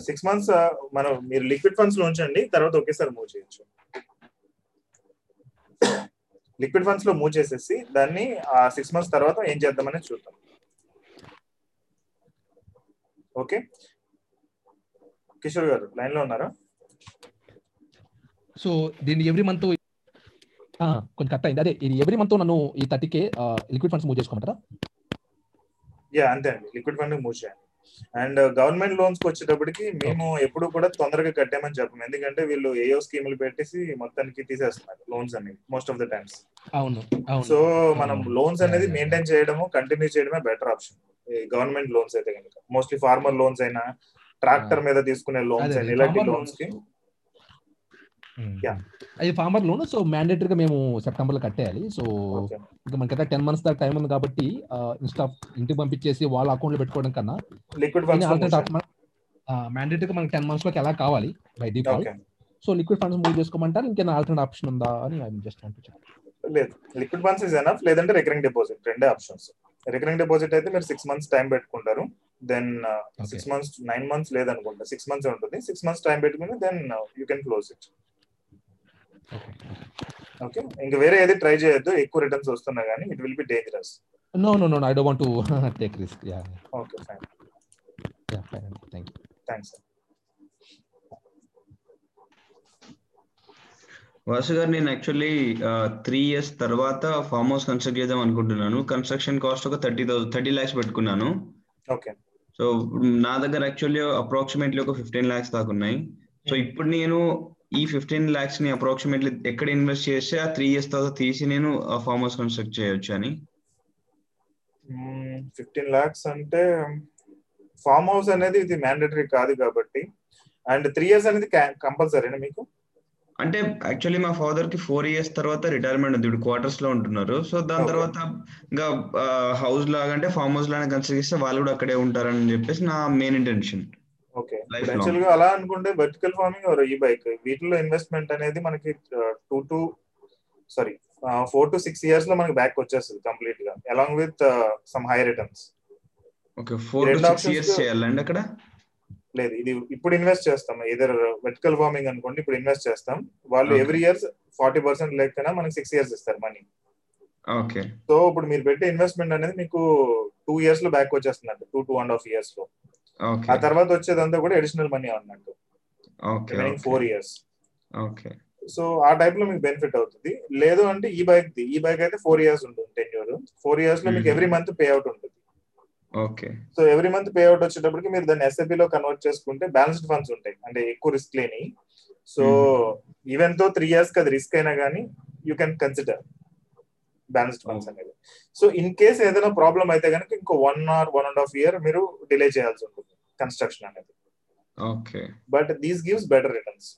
సిక్స్ మంత్స్ మనం మీరు లిక్విడ్ ఫండ్స్లో ఉంచండి తర్వాత ఒకేసారి మూవ్ చేయొచ్చు. లిక్విడ్ ఫండ్స్లో మూవ్ చేసేసి దాన్ని ఆ సిక్స్ మంత్స్ తర్వాత ఏం చేద్దామని చూద్దాం. ఓకే కిషోర్ గారు లైన్లో ఉన్నారా? సో దీన్ని ఎవ్రీ మంత్ కొంచెం కట్ అయింది. అదే ఇది ఎవ్రీ మంత్ నన్ను ఈ థర్టీకే లిక్విడ్ ఫండ్స్ మూవ్ చేసుకోమంటారా? యా అంతే అండి. లిక్విడ్ ఫండ్ మూవ్ చేయండి. అండ్ గవర్నమెంట్ లోన్స్కి వచ్చేటప్పటికి మేము ఎప్పుడు కూడా తొందరగా కట్టామని చెప్పము. ఎందుకంటే వీళ్ళు ఏయో స్కీములు పెట్టేసి మొత్తానికి తీసేస్తున్నారు లోన్స్ అనేవి మోస్ట్ ఆఫ్ ద టైమ్స్ అవును సో మనం లోన్స్ అనేది మెయింటైన్ చేయడము కంటిన్యూ చేయడమే బెటర్ ఆప్షన్ గవర్నమెంట్ లోన్స్ అయితే కనుక. మోస్ట్లీ ఫార్మర్ లోన్స్ అయినా ట్రాక్టర్ మీద తీసుకునే లోన్స్ అయినా ఇలాంటి లోన్స్కి అది ఫార్మర్ లోన్ సో మ్యాండేటరీగా మేము సెప్టెంబర్లో కట్టేయాలి. సో ఇంకా మనకైతే టెన్ మంత్స్ దాకా టైం ఉంది కాబట్టి ఇన్స్టా ఇంటికి పంపించేసి వాళ్ళ అకౌంట్లో పెట్టుకోవడం కన్నా మ్యాండేటరీగా మనకి టెన్ మంత్స్లోకి ఎలా కావాలి by default. So liquid funds move చేసుకోమంటారు? ఇంకేనా ఆల్టర్నేట్ ఆప్షన్ ఉందా అని ఐ జస్ట్ వాంట్ లేదు. Liquid funds is enough. లేదంటే రికరింగ్ డిపాజిట్ రెండే ఆప్షన్స్. రికరింగ్ డిపాజిట్ అయితే మీరు సిక్స్ మంత్స్ టైం పెట్టుకుంటారు. Then six months nine months లేదనుకుంటా. సిక్స్ మంత్స్ ఉంటుంది. సిక్స్ మంత్స్ టైం పెట్టుకుని then you can close it. Okay ఇంకా వేరే ఏది ట్రై చేయొద్దు ఎక్కువ రిటర్న్స్ వస్తున్నా కానీ it will be dangerous no no no I don't want to take risk yeah okay fine yeah fine thank you thanks Vasu garu నేను actually three years తర్వాత farm house construct చేద్దాం అనుకుంటున్నాను. Construction cost ఒక thirty thousand thirty lakhs పెట్టుకున్నాను. Okay so నా దగ్గర actually approximately ఒక fifteen lakhs దాకా ఉన్నాయి. సో ఇప్పుడు నేను ఈ ఫిఫ్టీన్ లాక్స్ని అప్రాక్సిమేట్లీ ఎక్కడ ఇన్వెస్ట్ చేస్తే ఆ త్రీ ఇయర్స్ తర్వాత తీసి నేను ఫార్మ్ హౌస్ కన్స్ట్రక్ట్ చేయొచ్చు అని. ఫిఫ్టీన్ లాక్స్ అంటే ఫార్మ్ హౌస్ అనేది ఇది మ్యాండేటరీ కాదు కాబట్టి. అండ్ త్రీ ఇయర్స్ అనేది కంపల్సరీనా మీకు? అంటే యాక్చువల్లీ మా ఫాదర్కి ఫోర్ ఇయర్స్ తర్వాత రిటైర్మెంట్ ఉంది. ఇప్పుడు క్వార్టర్స్లో ఉంటున్నారు. సో దాని. తర్వాత ఇంకా హౌస్ లాగా అంటే ఫార్మ్ హౌస్ లాగా కన్స్ట్రక్ట్ చేస్తే వాళ్ళు కూడా అక్కడే ఉంటారని చెప్పేసి నా మెయిన్ ఇంటెన్షన్. యాక్చువల్గా అలా అనుకుంటే వర్టికల్ ఫార్మింగ్ ఆర్ ఈ బైక్ వీటిలో ఇన్వెస్ట్మెంట్ అనేది మనకి two to sorry four to six ఇయర్స్లో మనకి బ్యాక్ వచ్చేస్తుంది కంప్లీట్గా along with some high returns okay four to six years చేయాలండి అక్కడ? లేదు ఇది ఇప్పుడు ఇన్వెస్ట్ చేస్తాం. ఇదర్ వెర్టికల్ ఫార్మింగ్ అనుకోండి ఇప్పుడు ఇన్వెస్ట్ చేస్తాం. వాళ్ళు. ఎవ్రీ ఇయర్స్ ఫార్టీ పర్సెంట్ లేకపోయినా మనకి సిక్స్ ఇయర్స్ ఇస్తారు మనీ ఓకే సో ఇప్పుడు మీరు పెట్టే ఇన్వెస్ట్మెంట్ అనేది మీకు టూ ఇయర్స్లో బ్యాక్ వచ్చేస్తున్నట్టు టూ టూ అండ్ హాఫ్ ఇయర్స్లో. ఆ తర్వాత వచ్చేదంతా కూడా అడిషనల్ మనీ అన్నట్టు. Four years okay. సో ఆ టైప్లో మీకు బెనిఫిట్ అవుతుంది. లేదు అంటే ఈ బైక్ ది ఈ బైక్ అయితే ఫోర్ ఇయర్స్ ఉంటుంది టెన్యూర్ ఫోర్ ఇయర్స్లో మీకు. ఎవ్రీ మంత్ పే అవుట్ ఉంటుంది. Okay. So every month pay out వచ్చేటప్పటికి మీరు దాన్ని ఎస్ఐపి లో కన్వర్ట్ చేసుకుంటే బ్యాలెన్స్డ్ ఫండ్స్ ఉంటాయి. అంటే ఎక్కువ రిస్క్ లేని. సో ఈవెన్తో త్రీ ఇయర్స్ అది రిస్క్ అయినా కానీ you can consider balanced funds అనేది. సో ఇన్ కేస్ ఏదైనా ప్రాబ్లం అయితే కనుక ఇంకో one or one and half year మీరు డిలే చేయాల్సి ఉంటుంది. కన్స్ట్రక్షన్ అనేది. Okay. But these gives better returns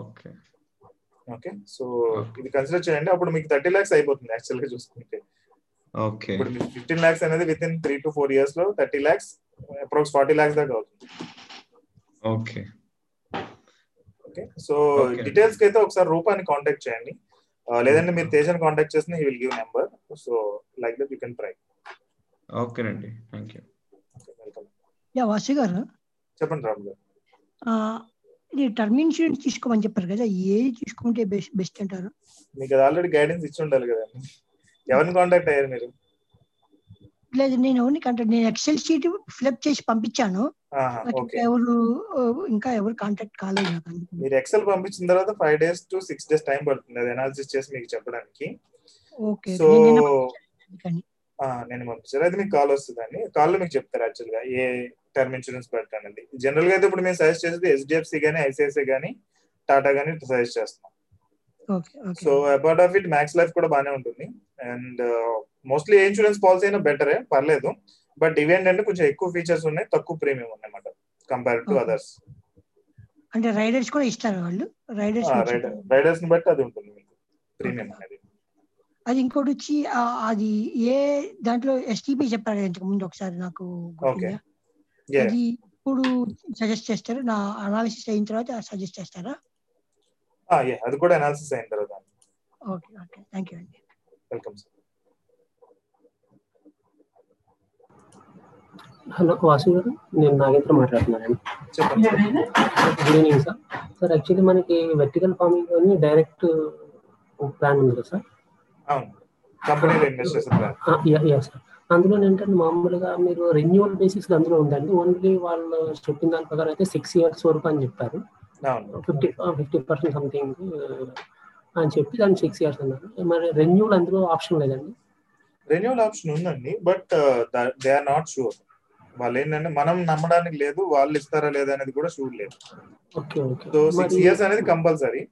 okay. Okay so ఇది కన్సిడర్ చేయండి. అప్పుడు మీకు థర్టీ లాక్స్ అయిపోతుంది యాక్చువల్గా చూసుకుంటే. ఓకే. ఇప్పుడు ఫిఫ్టీన్ లాక్స్ అనేది with in three to four ఇయర్స్లో thirty lakhs approx forty lakhs దాకా అవుతుంది. ఓకే. Okay so. డీటెయిల్స్కి అయితే ఒకసారి రూపాన్ని కాంటాక్ట్ చేయండి. ఆ, లేదంటే మీరు తేజన్ కాంటాక్ట్ చేసిన he will give number so like that you can try ఓకేనండి. Thank you yeah Vasu garu. చెప్పండి రామ్ గారు. ఇది టర్మ్ ఇన్సూరెన్స్ తీసుకోమని చెప్పారు కదా ఏది తీసుకుంటే బెస్ట్ బెస్ట్ అంటారు? మీకు అది ఆల్రెడీ గైడెన్స్ ఇచ్చి ఉండాలి కదండి ఎవరిని కాంటాక్ట్ అయ్యారు మీరు? లేదు నేను ఎవరిని కాంటాక్ట్ నేను ఎక్సెల్ షీట్ ఫిల్అప్ చేసి పంపించాను. ఎవరు ఇంకా ఎవరు కాంటాక్ట్ కాలేదు నాకు. మీరు ఎక్సెల్ పంపించిన తర్వాత five days to six days time పడుతుంది. అది అనాలిసిస్ చేసి మీకు చెప్పడానికి. ఓకే సో నేను పంపించారు అయితే మీకు కాల్ వస్తుందండి కాల్లో మీకు చెప్తారు యాక్చువల్గా. ఏ టర్మ్ ఇన్సూరెన్స్ పెట్టానండి జనరల్గా అయితే ఇప్పుడు మేము సజెస్ట్ చేసేది హెచ్డిఎఫ్సి గానీ ఐసిఐసిఐ గానీ టాటా గానీ సజెస్ట్ చేస్తాం okay okay so apart of it Max Life కూడా బాగానే ఉంటుంది. అండ్ మోస్ట్లీ ఏ ఇన్సూరెన్స్ పాలసీ అయినా బెటరే పర్లేదు. బట్ ఇవి ఏంటంటే కొంచెం ఎక్కువ ఫీచర్స్ ఉన్నాయి తక్కువ ప్రీమియం ఉన్నాయన్నమాట కంపేర్ టు. అదర్స్ అంటే రైడర్స్ కూడా ఇస్తారు వాళ్ళు? రైడర్స్ రైడర్స్ని బట్టి అది ఉంటుంది మీకు ప్రీమియం అనేది. అది ఇంకోటి వచ్చి అది ఏ దాంట్లో ఎస్టీపీ చెప్పారు ఇంతకు ముందు ఒకసారి నాకు ఓకే అది ఇప్పుడు సజెస్ట్ చేస్తారు. నా అనాలిసిస్ అయిన తర్వాత సజెస్ట్ చేస్తారా? అది కూడా అనాలిసిస్ అయిన తర్వాత. ఓకే ఓకే థ్యాంక్ యూ అండి welcome sir hello Vasu garu. నేను Nagendra sir good evening sir sir actually మనకి వెర్టికల్ ఫార్మింగ్ అని డైరెక్ట్ ప్లాన్ ఉంది కదా సార్ అవును. సార్ అందులో ఏంటంటే మామూలుగా మీరు రెన్యువల్ బేసిస్ అందులో ఉందండి. ఓన్లీ వాళ్ళు చెప్పిన దాని ప్రకారం అయితే సిక్స్ ఇయర్స్ వరకు అని చెప్పారు. ఫిఫ్టీ ఫిఫ్టీ పర్సెంట్ సంథింగ్ అని చెప్పి దాన్ని సిక్స్ ఇయర్స్ అన్నారు. మరి రెన్యువల్ అందులో ఆప్షన్ లేదండి. రెన్యూవల్ ఆప్షన్ ఉందండి but they are not sure వాళ్ళు ఏంటంటే మనం నమ్మడానికి లేదు వాళ్ళు ఇస్తారా లేదా అనేది కూడా షూర్ లేదు okay okay so six years అనేది కంపల్సరీ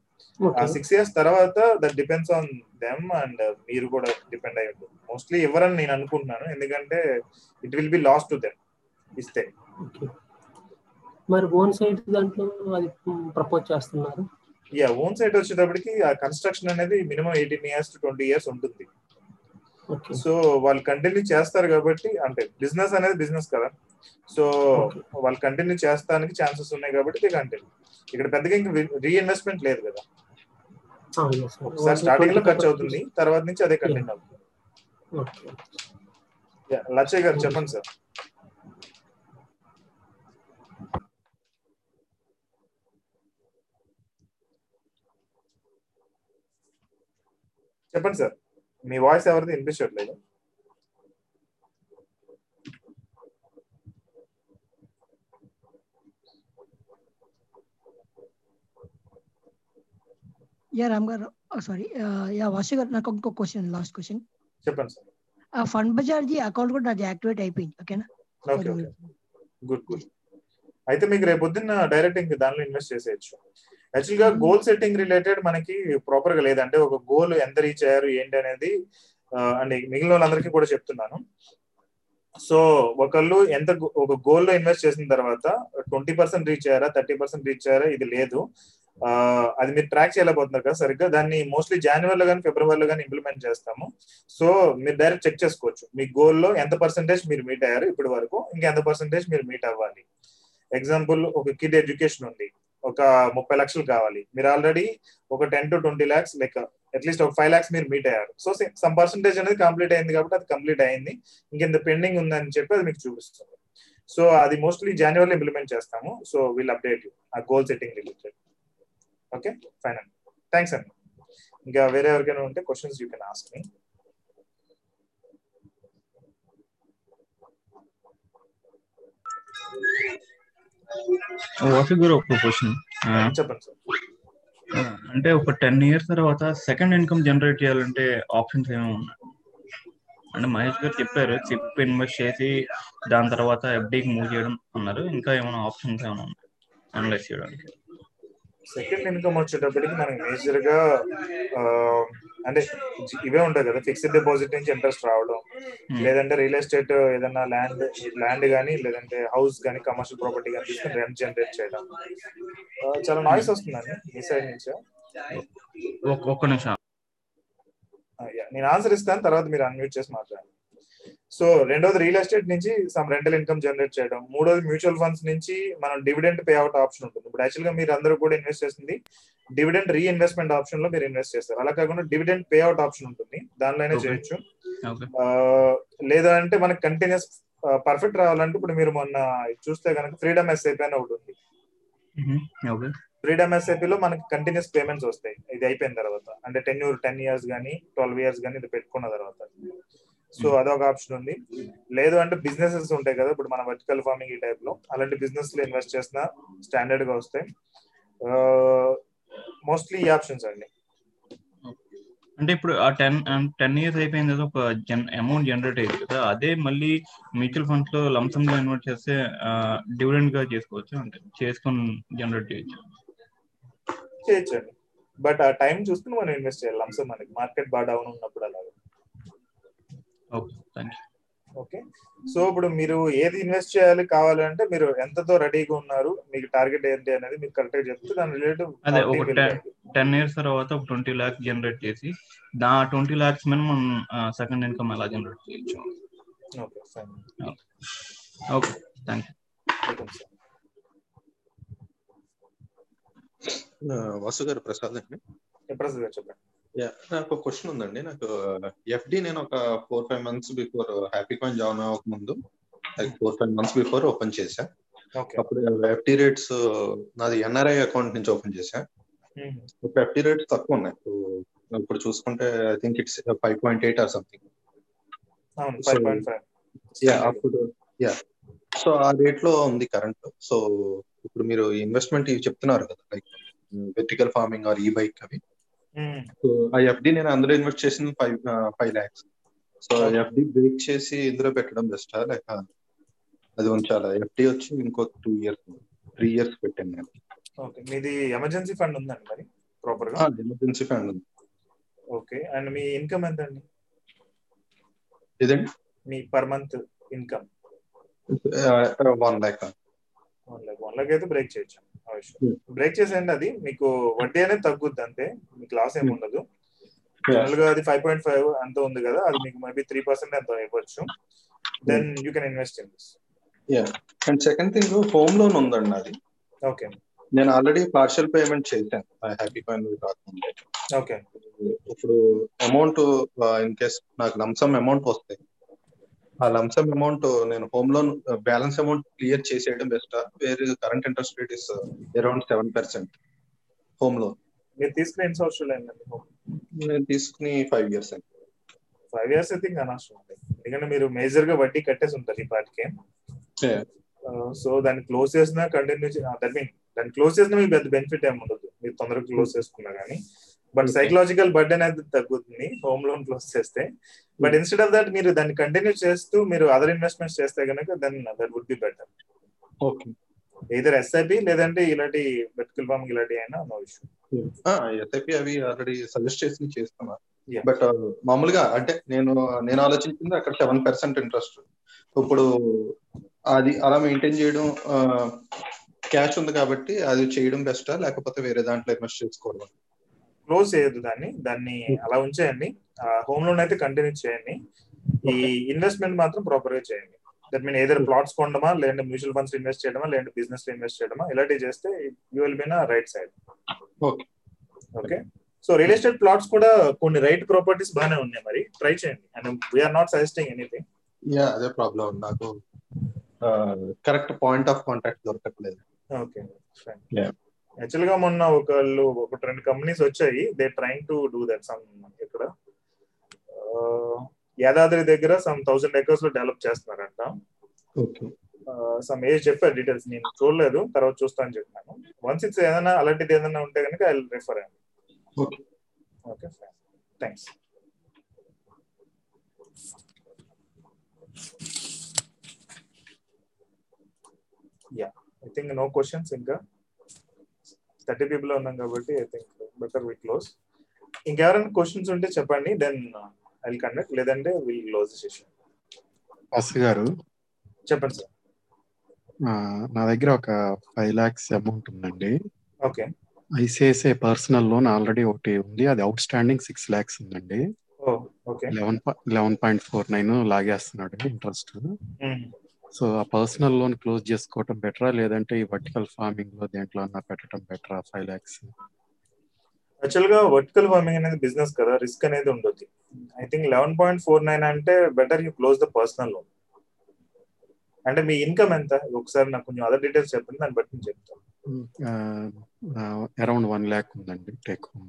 ఆ సిక్స్ ఇయర్స్ తర్వాత that depends on them and మీరు కూడా డిపెండ్ అయి ఉంటుంది మోస్ట్లీ ఇవ్వరని నేను అనుకుంటున్నాను. ఎందుకంటే it will be lost to them ఇస్తే. మరి ఓన్ సైడ్ దాంట్లో అది ప్రపోజ్ చేస్తున్నారు? యా ఓన్ సైట్ వచ్చేటప్పటికి ఆ కన్స్ట్రక్షన్ అనేది minimum eighteen years to twenty years ఉంటుంది. సో వాళ్ళు కంటిన్యూ చేస్తారు కాబట్టి అంటే బిజినెస్ అనేది బిజినెస్ కదా. సో వాళ్ళు కంటిన్యూ చేస్తానికి ఛాన్సెస్ ఉన్నాయి కాబట్టి కంటిన్యూ ఇక్కడ పెద్దగా ఇంకా రీఇన్వెస్ట్మెంట్ లేదు కదా. ఒకసారి స్టార్టింగ్లో ఖర్చు అవుతుంది తర్వాత నుంచి అదే కంటిన్యూ అవుతుంది. లచ్చయ్య గారు చెప్పండి సార్. చెప్పండి సార్. మీ వాయిస్ ఎవరిది వినిపించట్లేదు. యా రామ్ గారు సారీ యా వాసు గారు నాకు ఇంకో క్వశ్చన్ లాస్ట్ క్వశ్చన్ చెప్పండి సార్. ఆ ఫండ్ బజార్ ది అకౌంట్ కూడా నాది యాక్టివేట్ అయిపోయింది ఓకేనా? Okay okay. Good good. అయితే మీకు రేపు పొద్దున్న డైరెక్ట్ ఇంక దానిలో ఇన్వెస్ట్ చేసేయచ్చు. యాక్చువల్గా గోల్ సెట్టింగ్ రిలేటెడ్ మనకి ప్రాపర్గా లేదు. అంటే ఒక గోల్ ఎంత రీచ్ అయ్యారు ఏంటి అనేది అండ్ మిగిలిన వాళ్ళందరికీ కూడా చెప్తున్నాను. సో ఒకళ్ళు ఎంత ఒక గోల్లో ఇన్వెస్ట్ చేసిన తర్వాత ట్వంటీ పర్సెంట్ రీచ్ అయ్యారా థర్టీ పర్సెంట్ రీచ్ అయ్యారా ఇది లేదు. అది మీరు ట్రాక్ చేయలేకపోతున్నారు కదా సరిగ్గా. దాన్ని మోస్ట్లీ జనవరిలో కానీ ఫిబ్రవరిలో కానీ ఇంప్లిమెంట్ చేస్తాము. సో మీరు డైరెక్ట్ చెక్ చేసుకోవచ్చు. మీ గోల్లో ఎంత పర్సెంటేజ్ మీరు మీట్ అయ్యారు ఇప్పటి వరకు? ఇంకా ఎంత పర్సెంటేజ్ మీరు మీట్ అవ్వాలి? ఎగ్జాంపుల్ ఒక కిడ్ ఎడ్యుకేషన్ ఉంది. ఒక ముప్పై లక్షలు కావాలి. మీరు ఆల్రెడీ ఒక ten to twenty lakhs like at least ఒక ఫైవ్ ల్యాక్స్ మీరు మీట్ అయ్యారు. సో సమ్ పర్సెంటేజ్ అనేది కంప్లీట్ అయింది కాబట్టి అది కంప్లీట్ అయింది. ఇంకెంత పెండింగ్ ఉందని చెప్పి అది మీకు చూపిస్తుంది. సో అది మోస్ట్లీ జనవరిలో ఇంప్లిమెంట్ చేస్తాము. సో విల్ అప్డేట్ యూ ఆ goal setting related okay fine అండి థ్యాంక్స్ అండి ఇంకా వేరే ఎవరికైనా ఉంటే questions you can ask me Vasu garu ఒక క్వశ్చన్ చెప్పండి సార్ అంటే ఒక టెన్ ఇయర్స్ తర్వాత సెకండ్ ఇన్కమ్ జనరేట్ చేయాలంటే ఆప్షన్స్ ఏమేమి ఉన్నాయి? అంటే మహేష్ గారు చెప్పారు చిప్ ఇన్వెస్ట్ చేసి దాని తర్వాత ఎఫ్డీకి మూవ్ చేయడం అన్నారు. ఇంకా ఏమైనా ఆప్షన్స్ ఏమైనా ఉన్నాయి? అనలైజ్ చేయడానికి. సెకండ్ ఇన్కమ్ వచ్చేటప్పటికి మనకి మేజర్గా అంటే ఇవే ఉంటాయి కదా ఫిక్స్డ్ డిపాజిట్ నుంచి ఇంట్రెస్ట్ రావడం లేదంటే రియల్ ఎస్టేట్ ఏదైనా ల్యాండ్ ల్యాండ్ కానీ లేదంటే హౌస్ కానీ కమర్షియల్ ప్రాపర్టీ కానీ తీసుకుని రెంట్ జనరేట్ చేయడం. చాలా నాయిస్ వస్తుందండి మీ సైడ్ నుంచి. ఒక్క నిమిషం. నేను ఆన్సర్ ఇస్తాను తర్వాత మీరు అన్మ్యూట్ చేసి మాట్లాడండి. సో రెండోది రియల్ ఎస్టేట్ నుంచి సమ్ రెంటల్ ఇన్కమ్ జనరేట్ చేయడం. మూడోది మ్యూచువల్ ఫండ్స్ నుంచి మనం డివిడెంట్ పే అవుట్ ఆప్షన్ ఉంటుంది. ఇప్పుడు యాక్చువల్గా మీరు అందరూ కూడా ఇన్వెస్ట్ చేస్తుంది. డివిడెంట్ రీఇన్వెస్ట్మెంట్ ఆప్షన్లో మీరు ఇన్వెస్ట్ చేస్తారు. అలా కాకుండా డివిడెంట్ పే అవుట్ ఆప్షన్ ఉంటుంది దానిలోనే చేయొచ్చు. లేదా అంటే మనకి కంటిన్యూస్ పర్ఫెక్ట్ రావాలంటే ఇప్పుడు మీరు మొన్న చూస్తే కనుక ఫ్రీడమ్ ఎస్ఐపి అని ఒకటి ఉంది. ఫ్రీడమ్ ఎస్ఐపి లో మనకి కంటిన్యూస్ పేమెంట్స్ వస్తాయి. ఇది అయిపోయిన తర్వాత. అంటే టెన్ టెన్ ఇయర్స్ కానీ ట్వెల్వ్ ఇయర్స్ కానీ ఇది పెట్టుకున్న తర్వాత. సో అదొక ఆప్షన్ ఉంది. లేదు అంటే బిజినెసెస్ ఉంటాయి కదా ఇప్పుడు మన వర్టికల్ ఫార్మింగ్ ఈ టైప్లో అలాంటి బిజినెస్లో ఇన్వెస్ట్ చేసిన స్టాండర్డ్గా వస్తాయి మోస్ట్లీ ఈ ఆప్షన్స్ అండి. అంటే ఇప్పుడు ఆ టెన్ టెన్ ఇయర్స్ అయిపోయిన తర్వాత ఒక జన్ అమౌంట్ జనరేట్ అయ్యింది కదా అదే మళ్ళీ మ్యూచువల్ ఫండ్స్లో లంసమ్గా ఇన్వెస్ట్ చేస్తే డివిడెండ్గా చేసుకోవచ్చు అంటే చేసుకొని జనరేట్ చేయొచ్చు. చేయొచ్చండి బట్ ఆ టైం చూసుకుని మనం ఇన్వెస్ట్ చేయాలి లంసమ్ మనకి. మార్కెట్ బాగా డౌన్ ఉన్నప్పుడు అలాగా. ఓకే యూ సో ఇప్పుడు మీరు ఏది ఇన్వెస్ట్ చేయాలి కావాలంటే మీరు ఎంతతో రెడీగా ఉన్నారు మీకు టార్గెట్ ఏంటి అనేది మీకు కరెక్ట్గా చెప్తే దాని రిలేటివ్ అదే ఒక టెన్ ఇయర్స్ తర్వాత ఒక ట్వంటీ ల్యాక్స్ జనరేట్ చేసి దా ట్వంటీ ల్యాక్స్ మీద మనం సెకండ్ ఇన్కమ్ ఎలా జనరేట్ చేయొచ్చు? Okay fine okay thank Vasu garu Prasad అండి. ప్రసాద్ గారు చెప్పండి. నాకు ఒక క్వశ్చన్ ఉందండి. నాకు ఎఫ్డి నేను ఒక four five months before Happy Coin join అవ్వక ముందు four five months before open చేశా. అప్పుడు ఎఫ్డి రేట్స్ నాది ఎన్ఆర్ఐ అకౌంట్ నుంచి ఓపెన్ చేశా. ఇప్పుడు ఎఫ్డి రేట్స్ తక్కువ ఉన్నాయి. ఇప్పుడు చూసుకుంటే I think it's five point eight or something yeah అప్పుడు యా సో ఆ రేట్లో ఉంది కరెంట్ సో ఇప్పుడు మీరు ఇన్వెస్ట్మెంట్ చెప్తున్నారు కదా లైక్ వెర్టికల్ ఫార్మింగ్ ఆర్ ఈ బైక్ అవి. ఆ ఎఫ్డి నేను అందులో ఇన్వెస్ట్ చేసింది five five lakhs so FD break చేసి ఇందులో పెట్టడం బెస్టా లేక అది ఉంచాలా? ఎఫ్డి వచ్చి ఇంకో టూ ఇయర్స్ త్రీ ఇయర్స్ పెట్టాను నేను. ఓకే మీది ఎమర్జెన్సీ ఫండ్ ఉందండి మరి? ప్రాపర్గా? ఎమర్జెన్సీ ఫండ్ ఉంది. ఓకే అండ్ మీ ఇన్కమ్ ఎంత అండి ఇదండి మీ per month income one lakh one lakh one lakh అయితే బ్రేక్ చేయొచ్చు. బ్రేక్ చేసేయండి అది. మీకు వడ్డీ అనేది తగ్గుద్ది అంతే. మీకు లాస్ ఏమి ఉండదు. జనరల్గా అది ఫైవ్ పాయింట్ ఫైవ్ అంత ఉంది కదా అది మీకు మేబీ త్రీ పర్సెంట్ ఎంత ఇవ్వచ్చు then you can invest in this yeah and second thing home loan ఉందండి అది. ఓకే నేను ఆల్రెడీ పార్షియల్ పేమెంట్ చేశాను. హ్యాపీ కాయిన్ రాకముందే ఓకే ఇప్పుడు అమౌంట్ ఇన్ కేస్ నాకు లంసమ్ అమౌంట్ వస్తాయి ఆ లంసమ్ అమౌంట్ నేను home loan balance amount clear చేసేయడం బెస్ట్ వేరే current interest rate is around seven percent home loan మీరు తీసుకునే ఎన్ని సంవత్సరాలు అయిందండి నేను తీసుకుని ఫైవ్ ఇయర్స్ అండి ఫైవ్ ఇయర్స్ అయితే ఇంకా అనవసరం ఉంటాయి ఎందుకంటే మీరు మేజర్గా వడ్డీ కట్టేసి ఉంటారు ఈ పాటికి సో దాన్ని క్లోజ్ చేసినా కంటిన్యూ దట్ మీన్ దాన్ని క్లోజ్ చేసినా మీకు పెద్ద బెనిఫిట్ ఏమి ఉండదు. మీరు తొందరగా క్లోజ్ చేసుకున్నా కానీ బట్ సైకలాజికల్ బర్డెన్ అనేది తగ్గుతుంది హోమ్ లోన్ క్లోజ్ చేస్తే. బట్ ఇన్స్టెడ్ ఆఫ్ దట్ మీరు దాన్ని కంటిన్యూ చేస్తూ మీరు అదర్ ఇన్వెస్ట్మెంట్స్ చేస్తే కనుక then that would be better okay either SIP లేదంటే ఇలాంటి వెర్టికల్ ఫార్మింగ్ ఇలాంటి అయినా నో ఇష్యూ ఎస్ఐపి అవి ఆల్రెడీ సజెస్ట్ చేసి చేస్తున్నా బట్ మామూలుగా అంటే నేను నేను ఆలోచించింది అక్కడ సెవెన్ పర్సెంట్ ఇంట్రెస్ట్ ఇప్పుడు అది అలా మెయింటైన్ చేయడం క్యాష్ ఉంది కాబట్టి అది చేయడం బెస్టా లేకపోతే వేరే దాంట్లో ఇన్వెస్ట్ చేసుకోవడం? క్లోజ్ చేయొద్దు దాన్ని. దాన్ని అలా ఉంచేయండి. హోమ్ లోన్ అయితే కంటిన్యూ చేయండి. ఈ ఇన్వెస్ట్మెంట్ మాత్రం ప్రాపర్గా చేయండి. దట్ మీన్ ఏదైనా ప్లాట్స్ కొనడమా లేదంటే మ్యూచువల్ ఫండ్స్ ఇన్వెస్ట్ చేయడమా లేదంటే బిజినెస్లో ఇన్వెస్ట్ చేయడమా ఇలాంటివి చేస్తే you will be right side okay okay so real estate plots కూడా కొన్ని రైట్ ప్రాపర్టీస్ బాగానే ఉన్నాయి మరి. ట్రై చేయండి. And we're not suggesting anything yeah అదే ప్రాబ్లం నాకు కరెక్ట్ పాయింట్ ఆఫ్ కాంటాక్ట్ దొరకట్లేదు. ఓకే యాక్చువల్గా మొన్న ఒకళ్ళు ఒక రెండు కంపెనీస్ వచ్చాయి. They trying to do that some ఇక్కడ. యాదాద్రి దగ్గర సమ్ థౌసండ్ ఎకర్స్లో డెవలప్ చేస్తున్నారంట. సమ్ ఏజ్ చెప్పారు డీటెయిల్స్ నేను చూడలేదు. తర్వాత చూస్తాను చెప్పాను. వన్స్ ఇట్స్ ఏదైనా అలాంటిది ఏదైనా ఉంటే కనుక ఐ రిఫర్ అండి okay. Thanks yeah I think no questions ఇంకా. థర్టీ పీపుల్ ఉన్నాం కాబట్టి I think better we close ఇంకెవరైనా క్వశ్చన్స్ ఉంటే చెప్పండి దెన్ ఐ కండక్ట్ లేదంటే విల్ క్లోజ్ సెషన్ బస్ గారు. చెప్పండి సార్ నా దగ్గర ఒక ఫైవ్ లాక్స్ అమౌంట్ ఉందండి. Okay ICICI personal loan already ఒకటి ఉంది. అది అవుట్ స్టాండింగ్ సిక్స్ లాక్స్ ఉందండి okay eleven eleven point four nine లాగేస్తున్నాడు interest so ఆ పర్సనల్ లోన్ క్లోజ్ చేసుకోవటం బెటరా లేదంటే ఈ వర్టికల్ ఫార్మింగ్లో దేంట్లో అన్నా పెట్టడం బెటరా ఫైవ్ లాక్స్ యాక్చువల్గా వర్టికల్ ఫార్మింగ్ అనేది బిజినెస్ కదా రిస్క్ అనేది ఉండొద్ది. I think eleven point four nine అంటే better you close the personal loan అంటే మీ ఇన్కమ్ ఎంత? ఒకసారి నాకు కొంచెం అదర్ డీటెయిల్స్ చెప్పండి దాన్ని బట్టి నేను చెప్తాను. అరౌండ్ వన్ ల్యాక్ ఉందండి టేక్ హోమ్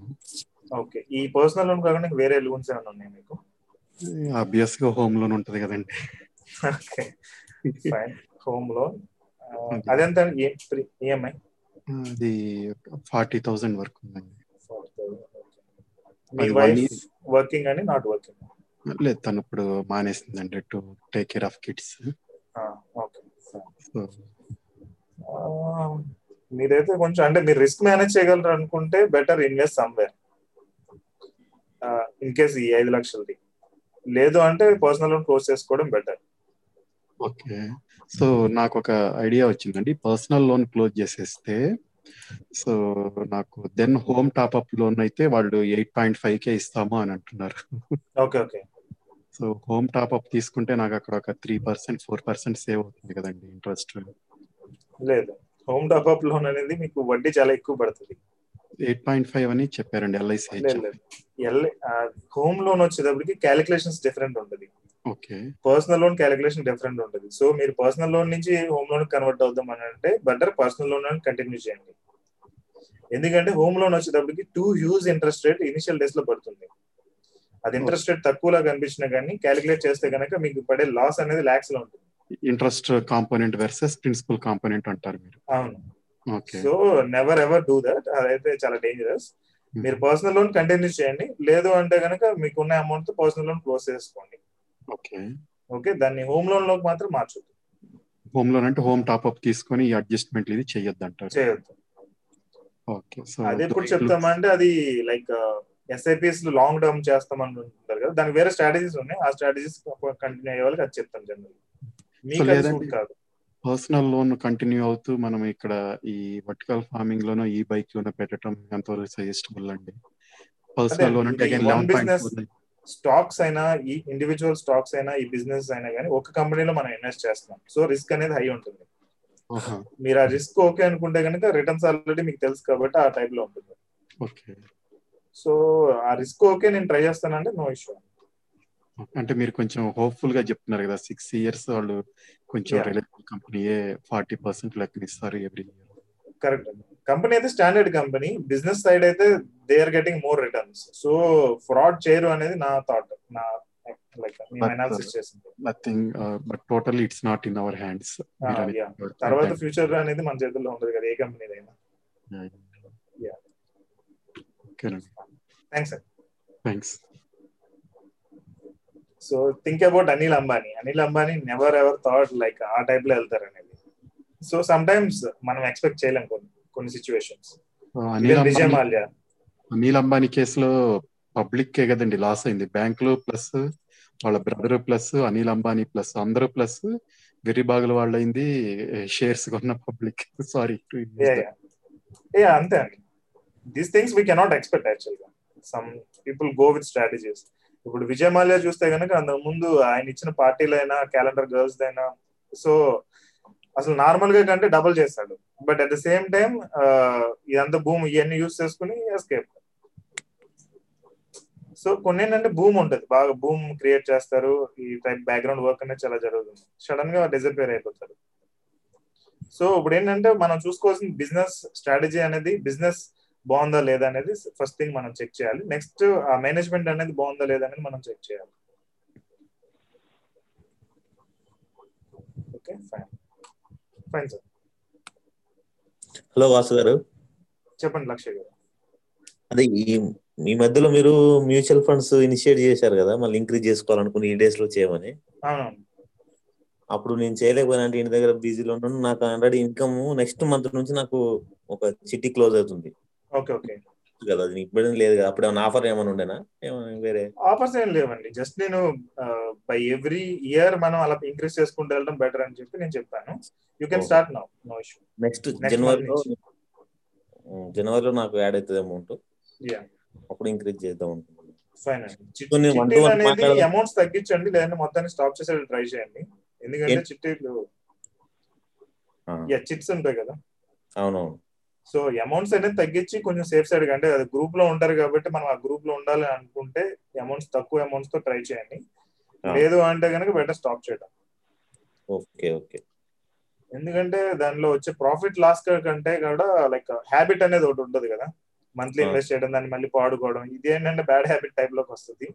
ఓకే ఈ పర్సనల్ లోన్ కాకుండా వేరే లోన్స్ ఏమైనా ఉన్నాయి మీకు? ఆబ్వియస్గా హోమ్ లోన్ ఉంటది కదండి. ఓకే ఫైన్ హోమ్ లోన్ అదెంత ఈఎంఐ అది ఫార్టీ థౌసండ్ వరకు ఉందండి. మీ వైఫ్ వర్కింగ్ అని నాట్ వర్కింగ్ లేదు తను ఇప్పుడు మానేసిందండి to take care of kids okay మీరైతే కొంచెం అంటే మీరు రిస్క్ మేనేజ్ చేయగలరు అనుకుంటే better invest somewhere in case ఈ ఐదు లక్షలది. లేదు అంటే పర్సనల్ లోన్ క్లోజ్ చేసుకోవడం బెటర్ ఓకే. సో నాకు ఒక ఐడియా వచ్చిందండి. పర్సనల్ లోన్ క్లోజ్ చేసేస్తే సో నాకు then home top up loan అయితే వాళ్ళు ఎయిట్ పాయింట్ ఫైవ్ కే ఇస్తాము అని అంటున్నారు. Okay okay. So home top up తీసుకుంటే నాకు అక్కడ ఒక three percent four percent save అవుతుంది కదండి ఇంట్రెస్ట్. లేదు. హోమ్ టాప్అప్ లోన్ అనేది మీకు వడ్డీ చాలా ఎక్కువ పడుతుంది. ఎయిట్ పాయింట్ ఫైవ్ అని చెప్పారండి ఎల్ఐసి హోమ్ లోన్ వచ్చేటప్పటికి క్యాలిక్యులేషన్స్ డిఫరెంట్ ఉంటుంది. పర్సనల్ లోన్ క్యాలిక్యులేషన్ డిఫరెంట్ ఉంటుంది. సో మీరు పర్సనల్ లోన్ నుంచి హోమ్ లోన్ కన్వర్ట్ అవుదాం అని అంటే బెటర్ పర్సనల్ లోన్ కంటిన్యూ చేయండి. ఎందుకంటే హోమ్ లోన్ వచ్చేటప్పటికి too huge interest rate initial డేస్లో పడుతుంది. అది ఇంట్రెస్ట్ రేట్ తక్కువలా కనిపించినా కానీ క్యాలిక్యులేట్ చేస్తే కనుక మీకు పడే లాస్ అనేది లాక్స్లో ఉంటుంది. Interest component versus principal component అంటారు మీరు. అవును. Okay. So never ever do that అదైతే చాలా డేంజరస్ మీరు పర్సనల్ లోన్ కంటిన్యూ చేయండి. లేదు అంటే కనుక మీకు ఉన్న అమౌంట్తో పర్సనల్ లోన్ క్లోజ్ చేసుకోండి. ఓకే. ఓకే దాన్ని హోమ్ లోన్లోకి మాత్రం మార్చొద్దు. హోమ్ లోన్ అంటే హోమ్ టాప్అప్ తీసుకొని ఈ అడ్జస్ట్మెంట్ ఇది చేయొద్దు అంటారు చేయొద్దు ఓకే సో అది ఎప్పుడు చెప్తామంటే అది లైక్ ఎస్ఐపిఎస్ లాంగ్ టర్మ్ చేస్తామని ఉంటారు కదా దానికి వేరే స్ట్రాటజీస్ ఉన్నాయి. ఆ స్ట్రాటజీస్ కంటిన్యూ అయ్యే వాళ్ళకి అది చెప్తాం జనరల్ మీకు అది సూట్ కాదు. పర్సనల్ లోన్ కంటిన్యూ అవుతూ మనం ఇక్కడ ఈ వర్టికల్ ఫార్మింగ్ లోనో ఈ బైక్ లోనో పెట్టడం ఎంతవరకు సజెస్టబుల్ అండి పర్సనల్ లోన్ అంటే బిజినెస్ స్టాక్స్ అయినా ఈ ఇండివిజువల్ స్టాక్స్ అయినా ఈ బిజినెస్ అయినా కానీ ఒక కంపెనీలో మనం ఇన్వెస్ట్ చేస్తున్నాం. సో రిస్క్ అనేది హై ఉంటుంది. మీరు ఆ రిస్క్ ఓకే అనుకుంటే కనుక రిటర్న్స్ ఆల్రెడీ మీకు తెలుసు కాబట్టి ఆ టైప్లో ఉంటుంది. ఓకే. సో ఆ రిస్క్ ఓకే నేను ట్రై చేస్తానంటే నో ఇష్యూ అంటే మీరు కొంచెం హోప్ఫుల్గా చెప్తున్నారు కదా సిక్స్ ఇయర్స్ వాళ్ళు కొంచెం రిలయబుల్ కంపెనీయే ఫార్టీ పర్సెంట్ లెక్క ఇస్తారు ఎవ్రీ ఇయర్ కరెక్ట్ కంపెనీ అయితే స్టాండర్డ్ కంపెనీ బిజినెస్ సైడ్ అయితే they are getting more returns so fraud చేయరు అనేది నా థాట్ నా లైక్ మేము అనాలిసిస్ చేసింది. Nothing but total it's not in our hands తర్వాత ఫ్యూచర్ అనేది మన చేతుల్లో ఉండదు కదా ఏ కంపెనీ అయినా thanks so think about Anil Ambani Anil Ambani never ever thought like ఆ టైప్లో వెళ్తారు అనేది. సో సమ్ టైమ్స్ మనం ఎక్స్పెక్ట్ చేయలేం కొన్ని సిచ్యువేషన్స్ అనిల్ అంబానీ కేసులో పబ్లిక్ కే కదండి లాస్ అయింది. బ్యాంకులు ప్లస్ వాళ్ళ brother plus Anil Ambani plus అందరూ ప్లస్ వెర్రిబాగుల వాళ్ళు అయింది షేర్స్ కొన్న పబ్లిక్ సారీ అంతే అండి. These things we cannot expect యాక్చువల్గా some people go with strategies ఇప్పుడు విజయ్ మాల్యా చూస్తే కనుక అంతకు ముందు ఆయన ఇచ్చిన పార్టీలైనా క్యాలెండర్ గర్ల్స్ అయినా సో అసలు నార్మల్గా కంటే డబుల్ చేస్తాడు. But at the same time ఇదంతా భూమ్ ఇవన్నీ యూస్ చేసుకుని ఎస్కేప్ సో కొన్ని ఏంటంటే భూమ్ ఉంటుంది. బాగా భూమ్ క్రియేట్ చేస్తారు. ఈ టైప్ బ్యాక్గ్రౌండ్ వర్క్ అనేది చాలా జరుగుతుంది. సడన్గా డిసపేర్ అయిపోతారు. సో ఇప్పుడు ఏంటంటే మనం చూసుకోవాల్సిన బిజినెస్ స్ట్రాటజీ అనేది బిజినెస్ బాగుందా లేదా అనేది ఫస్ట్ థింగ్ మనం చెక్ చేయాలి. నెక్స్ట్ ఆ మేనేజ్మెంట్ అనేది బాగుందా లేదా అనేది మనం చెక్ చేయాలి. Okay fine fine sir hello Vasu garu. చెప్పండి లక్ష్య గారు. అదే ఈ మీ మధ్యలో మీరు మ్యూచువల్ ఫండ్స్ ఇనిషియేట్ చేశారు కదా మళ్ళీ ఇంక్రీజ్ చేసుకోవాలనుకుని ఈ డేస్లో చేయమని అప్పుడు నేను చేయలేకపోయినా అంటే ఇంటి దగ్గర బిజీలో ఉన్నాను నాకు ఆల్రెడీ ఇన్కమ్ నెక్స్ట్ మంత్ నుంచి నాకు ఒక చిట్టి క్లోజ్ అవుతుంది. Okay okay. కదా అది ఇప్పుడు లేదు కదా. అప్పుడు ఏమైనా ఆఫర్ ఏమైనా ఉండేనా? ఏమైనా వేరే? ఆఫర్స్ ఏం లేవండి. జస్ట్ నేను బై ఎవ్రీ ఇయర్ మనం అలా ఇంక్రీజ్ చేసుకుంటూ వెళ్ళడం బెటర్ అని చెప్పి నేను చెప్పాను. You can start now. No issue. Next జనవరిలో జనవరిలో నాకు యాడ్ అవుతుంది అమౌంట్. యా అప్పుడు ఇంక్రీజ్ చేద్దాం అనుకుంటున్నాను. ఫైన్. అమౌంట్స్ తగ్గించండి. లేదంటే మొత్తాన్ని స్టాప్ చేసే ట్రై చేయండి. ఎందుకంటే? చిట్టీలు చిట్స్ ఉంటాయి కదా. అవునవును. సో అమౌంట్స్ అనేది తగ్గించి కొంచెం సేఫ్ సైడ్ అంటే అది గ్రూప్లో ఉంటారు కాబట్టి మనం ఆ గ్రూప్లో ఉండాలి అనుకుంటే అమౌంట్స్ తక్కువ అమౌంట్స్తో ట్రై చేయండి. లేదు అంటే కనుక బెటర్ స్టాప్ చేయడం ఓకే ఓకే. ఎందుకంటే దానిలో వచ్చే ప్రాఫిట్ లాస్ కంటే కూడా లైక్ హ్యాబిట్ అనేది ఒకటి ఉంటుంది కదా. మంత్లీ. ఇన్వెస్ట్ చేయడం దాన్ని మళ్ళీ పాడుకోవడం ఇది ఏంటంటే బ్యాడ్ హ్యాబిట్ టైప్లోకి వస్తుంది.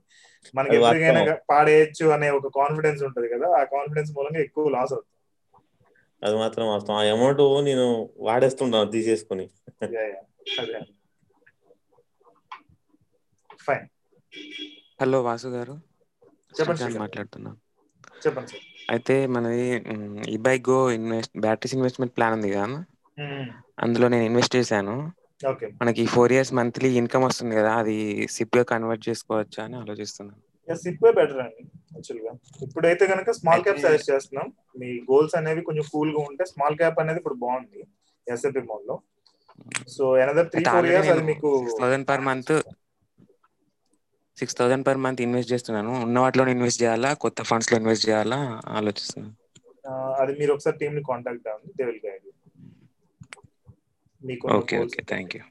మనకి ఎప్పటికైనా. పాడేయచ్చు అనే ఒక కాన్ఫిడెన్స్ ఉంటుంది కదా. ఆ కాన్ఫిడెన్స్ మూలంగా ఎక్కువ లాస్ అవుతుంది. అది మాత్రం వాస్తవం. ఆ అమౌంట్ నేను వాడేస్తుంటాను తీసేసుకుని. హలో వాసు గారు. చెప్పండి. మాట్లాడుతున్నా. చెప్పండి సార్ అయితే మనది ఈ bike go invest batteries investment plan ఉంది కదా. అందులో నేను ఇన్వెస్ట్ చేశాను. ఓకే. మనకి ఫోర్ ఇయర్స్ మంత్లీ ఇన్కమ్ వస్తుంది కదా అది సిప్గా కన్వర్ట్ చేసుకోవచ్చా అని ఆలోచిస్తున్నాను. సిప్పే బెటర్ అండి యాక్చువల్గా ఇప్పుడైతే కనుక స్మాల్ క్యాప్ సజెస్ట్ చేస్తున్నాం. మీ గోల్స్ అనేవి కొంచెం కూల్గా ఉంటే స్మాల్ క్యాప్ అనేది ఇప్పుడు బాగుంది ఎస్ఎపి మోడ్లో. So another three four years అది మీకు thousand per month six thousand per month invest చేస్తున్నాను. ఉన్న వాటిలో ఇన్వెస్ట్ చేయాలా కొత్త ఫండ్స్లో ఇన్వెస్ట్ చేయాలా ఆలోచిస్తున్నాను. అది మీరు ఒకసారి టీమ్ని కాంటాక్ట్ అవ్వండి. దే విల్ గైడ్ మీకు okay okay thank you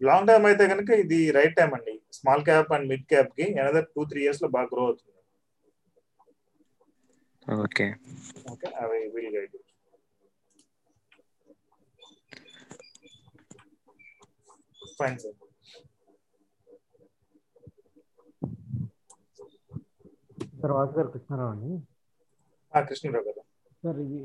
long term అయితే కనుక ఇది రైట్ టైం అండి. స్మాల్ క్యాప్ అండ్ మిడ్ క్యాప్కి ఎనదర్ టూ త్రీ ఇయర్స్లో బాగా గ్రో అవుతుంది. ఓకే. ఓకే అవి will guide fine sir sir Vasu garu Krishna Rao అండి. కృష్ణరావు గారు. సార్ ఇది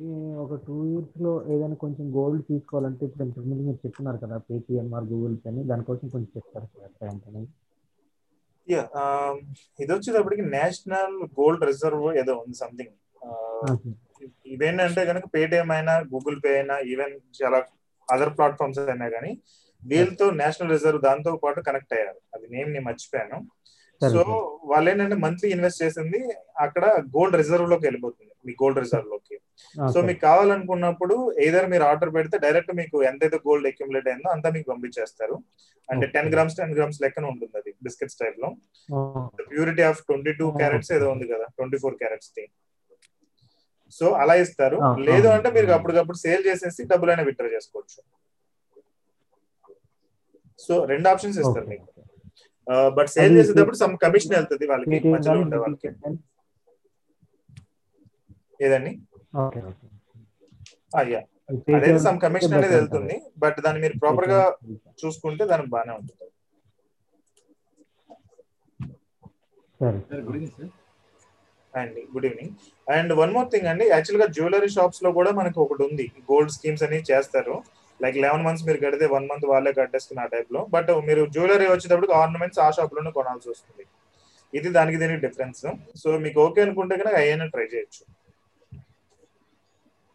ఒక టూ ఇయర్స్లో ఏదైనా కొంచెం గోల్డ్ తీసుకోవాలంటే ఇప్పుడు ఇంతకుముందు మీరు చెప్తున్నారు కదా పేటిఎంఆర్ గూగుల్ పే అని దానికోసం కొంచెం చెప్తారు సార్ టైం అనేది? యా ఇది వచ్చేటప్పటికి నేషనల్ గోల్డ్ రిజర్వ్ ఏదో ఉంది సంథింగ్ ఇవేంటంటే కనుక పేటిఎం అయినా గూగుల్ పే అయినా ఈవెన్ చాలా అదర్ ప్లాట్ఫామ్స్ అయినా కానీ వీళ్ళతో నేషనల్ రిజర్వ్ దాంతో పాటు కనెక్ట్ అయ్యారు. అది నేమ్ నేను మర్చిపోయాను. సో. వాళ్ళు ఏంటంటే మంత్లీ ఇన్వెస్ట్ చేసింది అక్కడ గోల్డ్ రిజర్వ్లోకి వెళ్ళిపోతుంది. మీ గోల్డ్ రిజర్వ్లోకి. సో. మీకు కావాలనుకున్నప్పుడు ఏదర్ మీరు ఆర్డర్ పెడితే డైరెక్ట్ మీకు ఎంతైతే గోల్డ్ అక్యుములేట్ అయిందో అంతా మీకు పంపించేస్తారు. అంటే టెన్ గ్రామ్స్ టెన్ గ్రామ్స్ లెక్కన ఉంటుంది అది బిస్కెట్స్ టైప్లో purity of twenty two carats ఏదో ఉంది కదా ట్వంటీ ఫోర్ క్యారెట్స్ ది సో అలా ఇస్తారు. ఆ, లేదు ఆ, అంటే మీరు అప్పటికప్పుడు సేల్ చేసేసి డబ్బులైనా విత్డ్రా చేసుకోవచ్చు. సో రెండు ఆప్షన్స్ ఇస్తారు మీకు. బట్ సేల్ అది చేసేటప్పుడు సమ్ కమిషన్ వెళ్తుంది వాళ్ళకి మధ్యలో ఉండే వాళ్ళకి. ఏదండి? ఓకే. Okay ya. అది సమ్ కమిషన్ అనేది వెళ్తుంది బట్ దాన్ని మీరు ప్రాపర్గా చూసుకుంటే దానికి బాగానే ఉంటుంది. సరే. అండి good evening. And one more thing అండి యాక్చువల్గా జ్యువెలరీ షాప్స్లో కూడా మనకి ఒకటి ఉంది. గోల్డ్ స్కీమ్స్ అని చేస్తారు. లైక్ లెవెన్ మంత్స్ మీరు కడితే వన్ మంత్ వాళ్ళే కట్టేస్తున్న ఆ టైప్లో. బట్ మీరు జ్యువెలరీ వచ్చేటప్పుడు ఆర్నమెంట్స్ ఆ షాప్లోనే కొనాల్సి వస్తుంది. ఇది దానికి దీనికి డిఫరెన్స్ సో మీకు ఓకే అనుకుంటే కనుక అయ్యానే ట్రై చేయొచ్చు.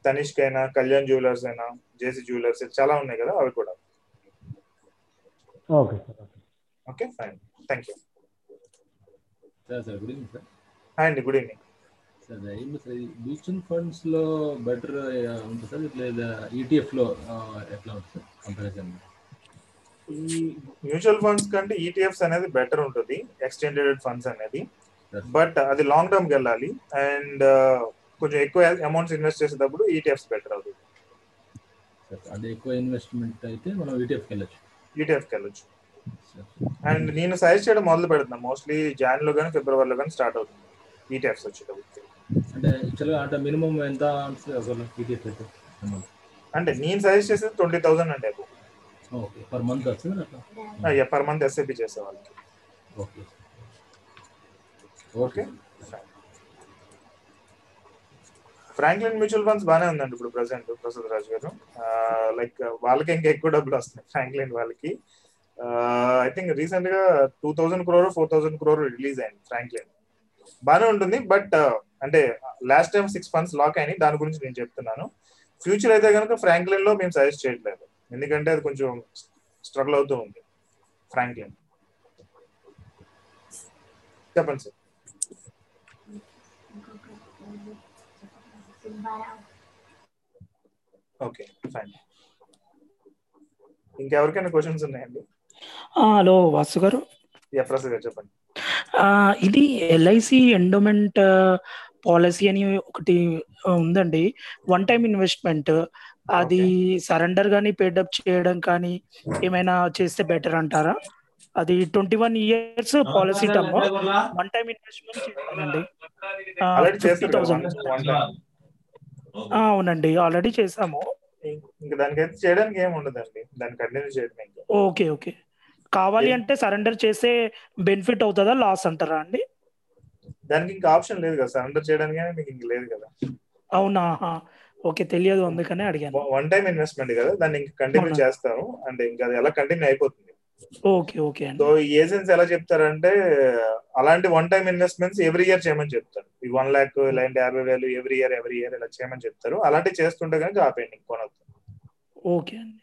తనిష్క్ అయినా కళ్యాణ్ జ్యువెలర్స్ అయినా జేసీ జ్యువెలర్స్ చాలా ఉన్నాయి కదా అవి కూడా. Okay sir okay. Fine. Thank you. Sir sir good evening sir. Hi అండి గుడ్ ఈవినింగ్. సార్ ఏంటి సార్ మ్యూచువల్ ఫండ్స్లో బెటర్ ఉంటుంది సార్? లేదా ఈటీఎఫ్లో ఎట్లా ఉంటుంది సార్ కంపారిజన్ ఈ మ్యూచువల్ ఫండ్స్ కంటే ఈటీఎఫ్స్ అనేది బెటర్ ఉంటుంది ఎక్స్టెండెడ్ ఫండ్స్ అనేది. బట్ అది లాంగ్ టర్మ్ వెళ్ళాలి. అండ్ కొంచెం ఎక్కువ అమౌంట్స్ ఇన్వెస్ట్ చేసేటప్పుడు ఈటీఎఫ్స్ బెటర్ అవుతుంది అదే ఎక్కువ ఇన్వెస్ట్మెంట్ అయితే మనం ఈటీఎఫ్కి వెళ్ళొచ్చు. ఈటీఎఫ్కి వెళ్ళొచ్చు. అండ్ నేను సజెస్ట్ చేయడం మొదలు పెడుతున్నా. మోస్ట్లీ జాన్లో కానీ ఫిబ్రవరిలో కానీ స్టార్ట్ అవుతుంది ఈటీఎఫ్స్ వచ్చేటప్పుడు అంటే యాక్చువల్గా అంటే మినిమం ఎంత అసలు ఈటీఎఫ్ అయితే? అంటే నేను సజెస్ట్ చేసేది ట్వంటీ థౌసండ్ అంటే ఓకే పర్ మంత్ వస్తుంది పర్ మంత్ ఎస్ఐపి చేసే వాళ్ళకి. Okay okay Franklin mutual funds బాగానే ఉందండి ఇప్పుడు ప్రజెంట్ ప్రసాద్ రాజు గారు. లైక్ వాళ్ళకి ఇంకా ఎక్కువ డబ్బులు వస్తున్నాయి ఫ్రాంక్లిన్ వాళ్ళకి. ఐ థింక్ రీసెంట్గా two thousand crore four thousand crore release అయింది ఫ్రాంక్లిన్ బాగానే ఉంటుంది బట్ అంటే last time six months lock అయినాయి దాని గురించి నేను చెప్తున్నాను. ఫ్యూచర్ అయితే కనుక ఫ్రాంక్లిన్లో మేము సజెస్ట్ చేయట్లేదు. ఎందుకంటే అది కొంచెం స్ట్రగుల్ అవుతూ ఉంది ఫ్రాంక్లిన్ చెప్పండి సార్ ఓకే ఫైన్ ఇంకెవరికైనా క్వశ్చన్స్ ఉన్నాయండి? హలో వాసు గారు. ప్రసాద్ గారు చెప్పండి. ఇది ఎల్ఐసి ఎండోమెంట్ పాలసీ అని ఒకటి ఉందండి. వన్ టైం ఇన్వెస్ట్మెంట్ అది సరెండర్ కానీ పేడప్ చేయడం కానీ ఏమైనా చేస్తే బెటర్ అంటారా? అది twenty one years policy term one time investment చేయాలండి ఫిఫ్టీ థౌసండ్ అవునండి. ఆల్రెడీ చేసాము. ఇంకా దానికైతే చేయడానికి ఏమి ఉండదండి. దాన్ని కంటిన్యూ చేయడం ఓకే ఓకే. కావాలి అంటే సరెండర్ చేస్తే బెనిఫిట్ అవుతుందా లాస్ అంటారా అండి? దానికి ఇంకా ఆప్షన్ లేదు కదా. సరెండర్ చేయడానికి మీకు ఇంక లేదు కదా. అవునా? ఓకే తెలియదు అందుకనే అడిగాను. వన్ టైం ఇన్వెస్ట్మెంట్ కదా. దాన్ని ఇంకా కంటిన్యూ చేస్తారు అంటే ఇంకా అది ఎలా కంటిన్యూ అయిపోతుంది. ఓకే ఓకే సో ఈ ఏజెన్సీ ఎలా చెప్తారంటే అలాంటి one time investments every year చేయమని చెప్తారు. ఈ వన్ ల్యాక్ ఇలాంటి యాభై వేలు ఎవ్రీ ఇయర్ ఎవ్రీ ఇయర్ ఇలా చేయమని చెప్తారు. అలాంటివి చేస్తుంటే కనుక ఆపేయండి కొనొద్దు. ఓకే అండి.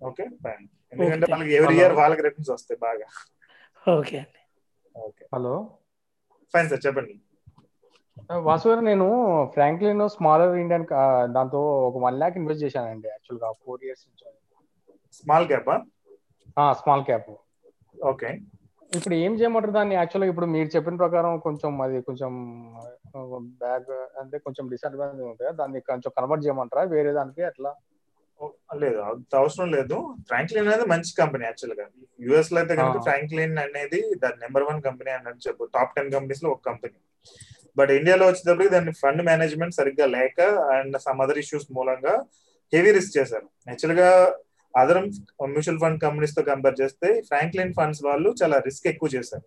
ఓకే ఫైన్ ఎందుకంటే వాళ్ళకి ఎవ్రీ ఇయర్ వాళ్ళకి రిటర్న్స్ వస్తాయి బాగా. ఓకే అండి. ఓకే. హలో. ఫైన్ సార్ చెప్పండి. వాసు గారు నేను ఫ్రాంక్లిన్ స్మాలర్ ఇండియన్ దాంతో ఒక వన్ ల్యాక్ ఇన్వెస్ట్ చేశానండి యాక్చువల్గా ఫోర్ ఇయర్స్ నుంచి. Small cap small cap okay. ఇప్పుడు ఏం చేయమంటారు దాన్ని? యాక్చువల్గా ఇప్పుడు మీరు చెప్పిన ప్రకారం కొంచెం అది కొంచెం బ్యాగ్ అంటే కొంచెం డిసడ్వాంటేజ్ ఉంటుంది. దాన్ని కొంచెం కన్వర్ట్ చేయమంటారా? వేరే దానికి అట్లా లేదు. అంత అవసరం లేదు. ఫ్రాంక్లిన్ అనేది మంచి కంపెనీ యాక్చువల్గా. యుఎస్లో అయితే కనుక ఫ్రాంక్లిన్ అనేది దాని నెంబర్ వన్ కంపెనీ అన్నట్టు చెప్పు. టాప్ టెన్ కంపెనీస్లో ఒక కంపెనీ బట్ ఇండియాలో వచ్చేటప్పటికి దాని ఫండ్ మేనేజ్మెంట్ సరిగ్గా లేక అండ్ సమ్ అదర్ ఇష్యూస్ మూలంగా హెవీ రిస్క్ చేశారు. యాక్చువల్గా అదర్ మ్యూచువల్ ఫండ్ కంపెనీస్తో కంపేర్ చేస్తే ఫ్రాంక్లిన్ ఫండ్స్ వాళ్ళు చాలా రిస్క్ ఎక్కువ చేశారు.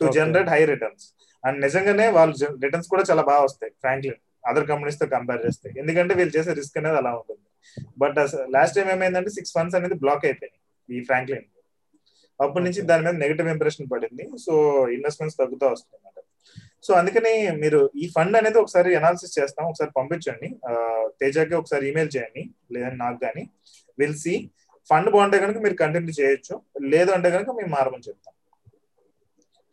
To generate high returns and నిజంగానే వాళ్ళు రిటర్న్స్ కూడా చాలా బాగా వస్తాయి ఫ్రాంక్లిన్ అదర్ కంపెనీస్తో కంపేర్ చేస్తే. ఎందుకంటే వీళ్ళు చేసే రిస్క్ అనేది అలా ఉంటుంది. బట్ లాస్ట్ టైం ఏమైందంటే సిక్స్ ఫండ్స్ అనేది బ్లాక్ అయిపోయినాయి ఈ ఫ్రాంక్లిన్. అప్పటి నుంచి దాని మీద నెగిటివ్ ఇంప్రెషన్ పడింది. సో ఇన్వెస్ట్మెంట్స్ తగ్గుతూ వస్తుంది అన్నమాట సో అందుకని మీరు ఈ ఫండ్ అనేది ఒకసారి అనాలిసిస్ చేస్తాం. ఒకసారి పంపించండి. తేజాకి ఒకసారి ఈమెయిల్ చేయండి. లేదని నాకు కానీ. విల్ సి ఫండ్ బాగుంటే కనుక మీరు కంటిన్యూ చేయొచ్చు. లేదు అంటే కనుక మేము మారమని చెప్తాం.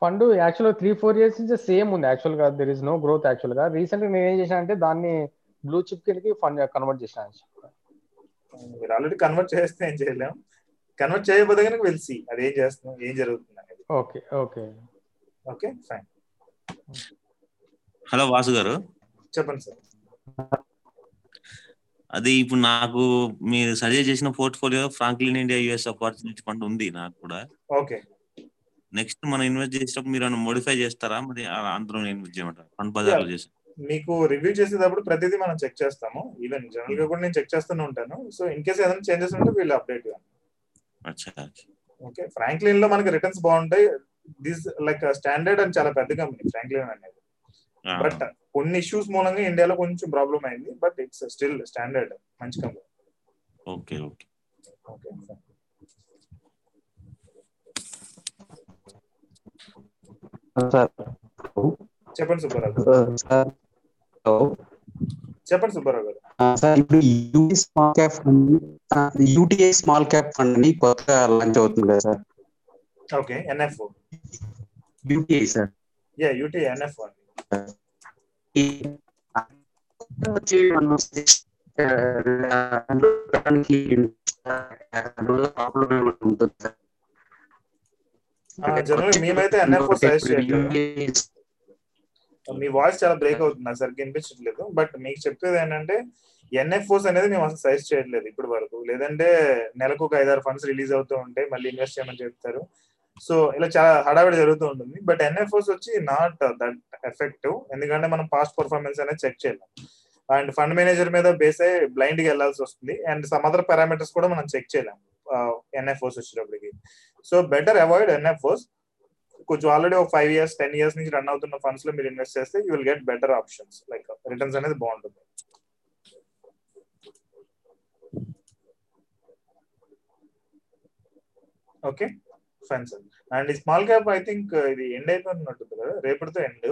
ఫండ్ యాక్చువల్గా త్రీ ఫోర్ ఇయర్స్ నుంచి సేమ్ ఉంది యాక్చువల్గా. దర్ ఇస్ నో గ్రోత్ యాక్చువల్గా. రీసెంట్గా నేను ఏం చేశాను అంటే దాన్ని బ్లూ చిప్ కిందకి ఫండ్ కన్వర్ట్ చేశాను మీరు ఆల్రెడీ కన్వర్ట్ చేస్తే ఏం చేయలేం. కన్వర్ట్ చేయబోతే కనుక విల్ సి అది ఏం చేస్తున్నాం ఏం జరుగుతుంది అనేది. Okay okay okay fine hello Vasu garu చెప్పండి సార్ అది ఇప్పుడు నాకు మీరు సజెస్ట్ చేసిన portfolio Franklin India US opportunity fund ఉంది నాకు కూడా. ఓకే. నెక్స్ట్ మనం ఇన్వెస్ట్ చేసేటప్పుడు మీరు మోడిఫై చేస్తారా? మరి అందులో ఇన్వెస్ట్ చేయమంటారు? ఫండ్ బజార్ చేసి. మీకు రివ్యూ చేసేటప్పుడు ప్రతిదీ మనం చెక్ చేస్తాము. ఈవెన్ జనరల్గా కూడా నేను చెక్ చేస్తూనే ఉంటాను. సో ఇన్ కేస్ ఏదైనా చేంజెస్ ఉంటే వీళ్ళు అప్డేట్ ఓకే ఫ్రాంక్లిన్లో మనకి రిటర్న్స్ బాగుంటాయి. దిస్ లైక్ స్టాండర్డ్ అని చాలా పెద్ద కంపెనీ ఫ్రాంక్లిన్ అనేది. బట్ కొన్ని ఇష్యూస్ మూలంగా ఇండియాలో కొంచెం ప్రాబ్లం అయింది బట్ ఇట్స్ స్టిల్ స్టాండర్డ్ మంచి company. Okay okay. Okay sir. చెప్పండి సుబ్బారావు సార్ చెప్పండి సుబ్బారావు గారు. సార్ ఇప్పుడు UT small cap fund UTI small cap fund అని కొత్తగా లాంచ్ అవుతుంది కదా sir? Okay NF UTI sir. Yeah UT NF అండి సార్ జనరల్ మేమైతే సజెస్ట్ చేయట్లేదు. మీ వాయిస్ చాలా బ్రేక్ అవుతుంది నాకు సరిగ్గా వినిపించట్లేదు. బట్ మీకు చెప్పేది ఏంటంటే ఎన్ఎఫ్ఓస్ అనేది మేము అసలు సజెస్ట్ చేయట్లేదు ఇప్పటి వరకు. లేదంటే నెలకు ఒక ఐదారు ఫండ్స్ రిలీజ్ అవుతూ ఉంటాయి మళ్ళీ ఇన్వెస్ట్ చేయమని చెప్తారు. సో ఇలా చాలా హడావిడి జరుగుతూ ఉంటుంది. బట్ ఎన్ఎఫ్ఓస్ వచ్చి నాట్ దట్ ఎఫెక్టివ్ ఎందుకంటే మనం పాస్ట్ పర్ఫార్మెన్స్ అనేది చెక్ చేయలేం. అండ్ ఫండ్ మేనేజర్ మీద బేస్ అయ్యి బ్లైండ్గా వెళ్ళాల్సి వస్తుంది. అండ్ సమ్ అదర్ పారామీటర్స్ కూడా మనం చెక్ చేయలేం ఎన్ఎఫ్ఓస్ వచ్చేటప్పటికి. So better avoid NFOs. కొంచెం ఆల్రెడీ ఒక ఫైవ్ ఇయర్స్ టెన్ ఇయర్స్ నుంచి రన్ అవుతున్న ఫండ్స్లో మీరు ఇన్వెస్ట్ చేస్తే you will get better options like returns అనేది బాగుంటుంది. ఓకే ఫైన్ సార్ అండ్ ఈ స్మాల్ క్యాప్ ఐ థింక్ ఇది ఎండ్ అయిపోయినట్టుంది కదా. రేపటితో end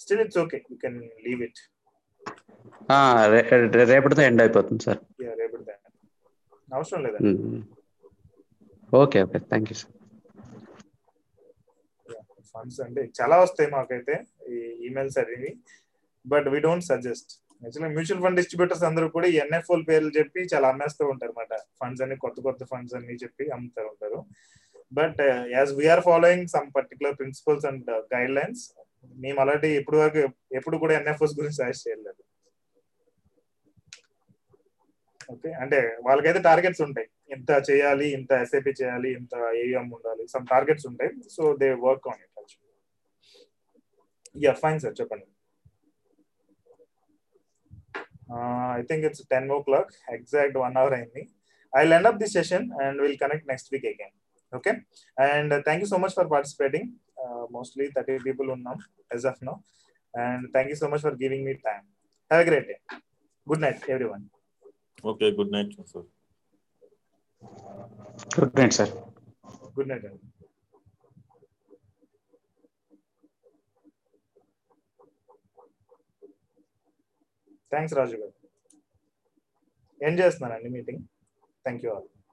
still it's okay you can leave it రేపటితో ఎండ్ అయిపోతుంది సార్. రేపటితో అవసరం లేదా? Okay okay thank you sir funds అంటే చాలా వస్తాయి మాకైతే ఈ ఈమెయిల్స్ అనేవి but we don't suggest actually mutual fund distributors అందరూ కూడా ఈ ఎన్ఎఫ్ఓల్ పేర్లు చెప్పి చాలా అమ్మేస్తూ ఉంటారు అనమాట ఫండ్స్ అన్ని కొత్త కొత్త ఫండ్స్ అన్ని చెప్పి అమ్ముతూ ఉంటారు. But as we're following some particular principles and guidelines మేము అలాంటి ఇప్పుడు వరకు ఎప్పుడు కూడా ఎన్ఎఫ్ఎస్ గురించి సజెస్ట్ చేయలేదు. ఓకే అంటే వాళ్ళకైతే టార్గెట్స్ ఉంటాయి. ఇంత చేయాలి ఇంత ఎస్ఏపి చేయాలి ఇంత ఏఎం ఉండాలి సమ్ టార్గెట్స్ ఉంటాయి. So they work on it ya fine sir చెప్పండి. I think it's ten o'clock exact one hour అయింది. I lend up the session and will connect next week again okay and thank you so much for participating mostly thirty people ఉన్నాం as of now and thank you so much for giving me time have a great day good night everyone okay good night sir good night sir good night అండి thanks Raju garu ఏం చేస్తున్నానండి meeting thank you all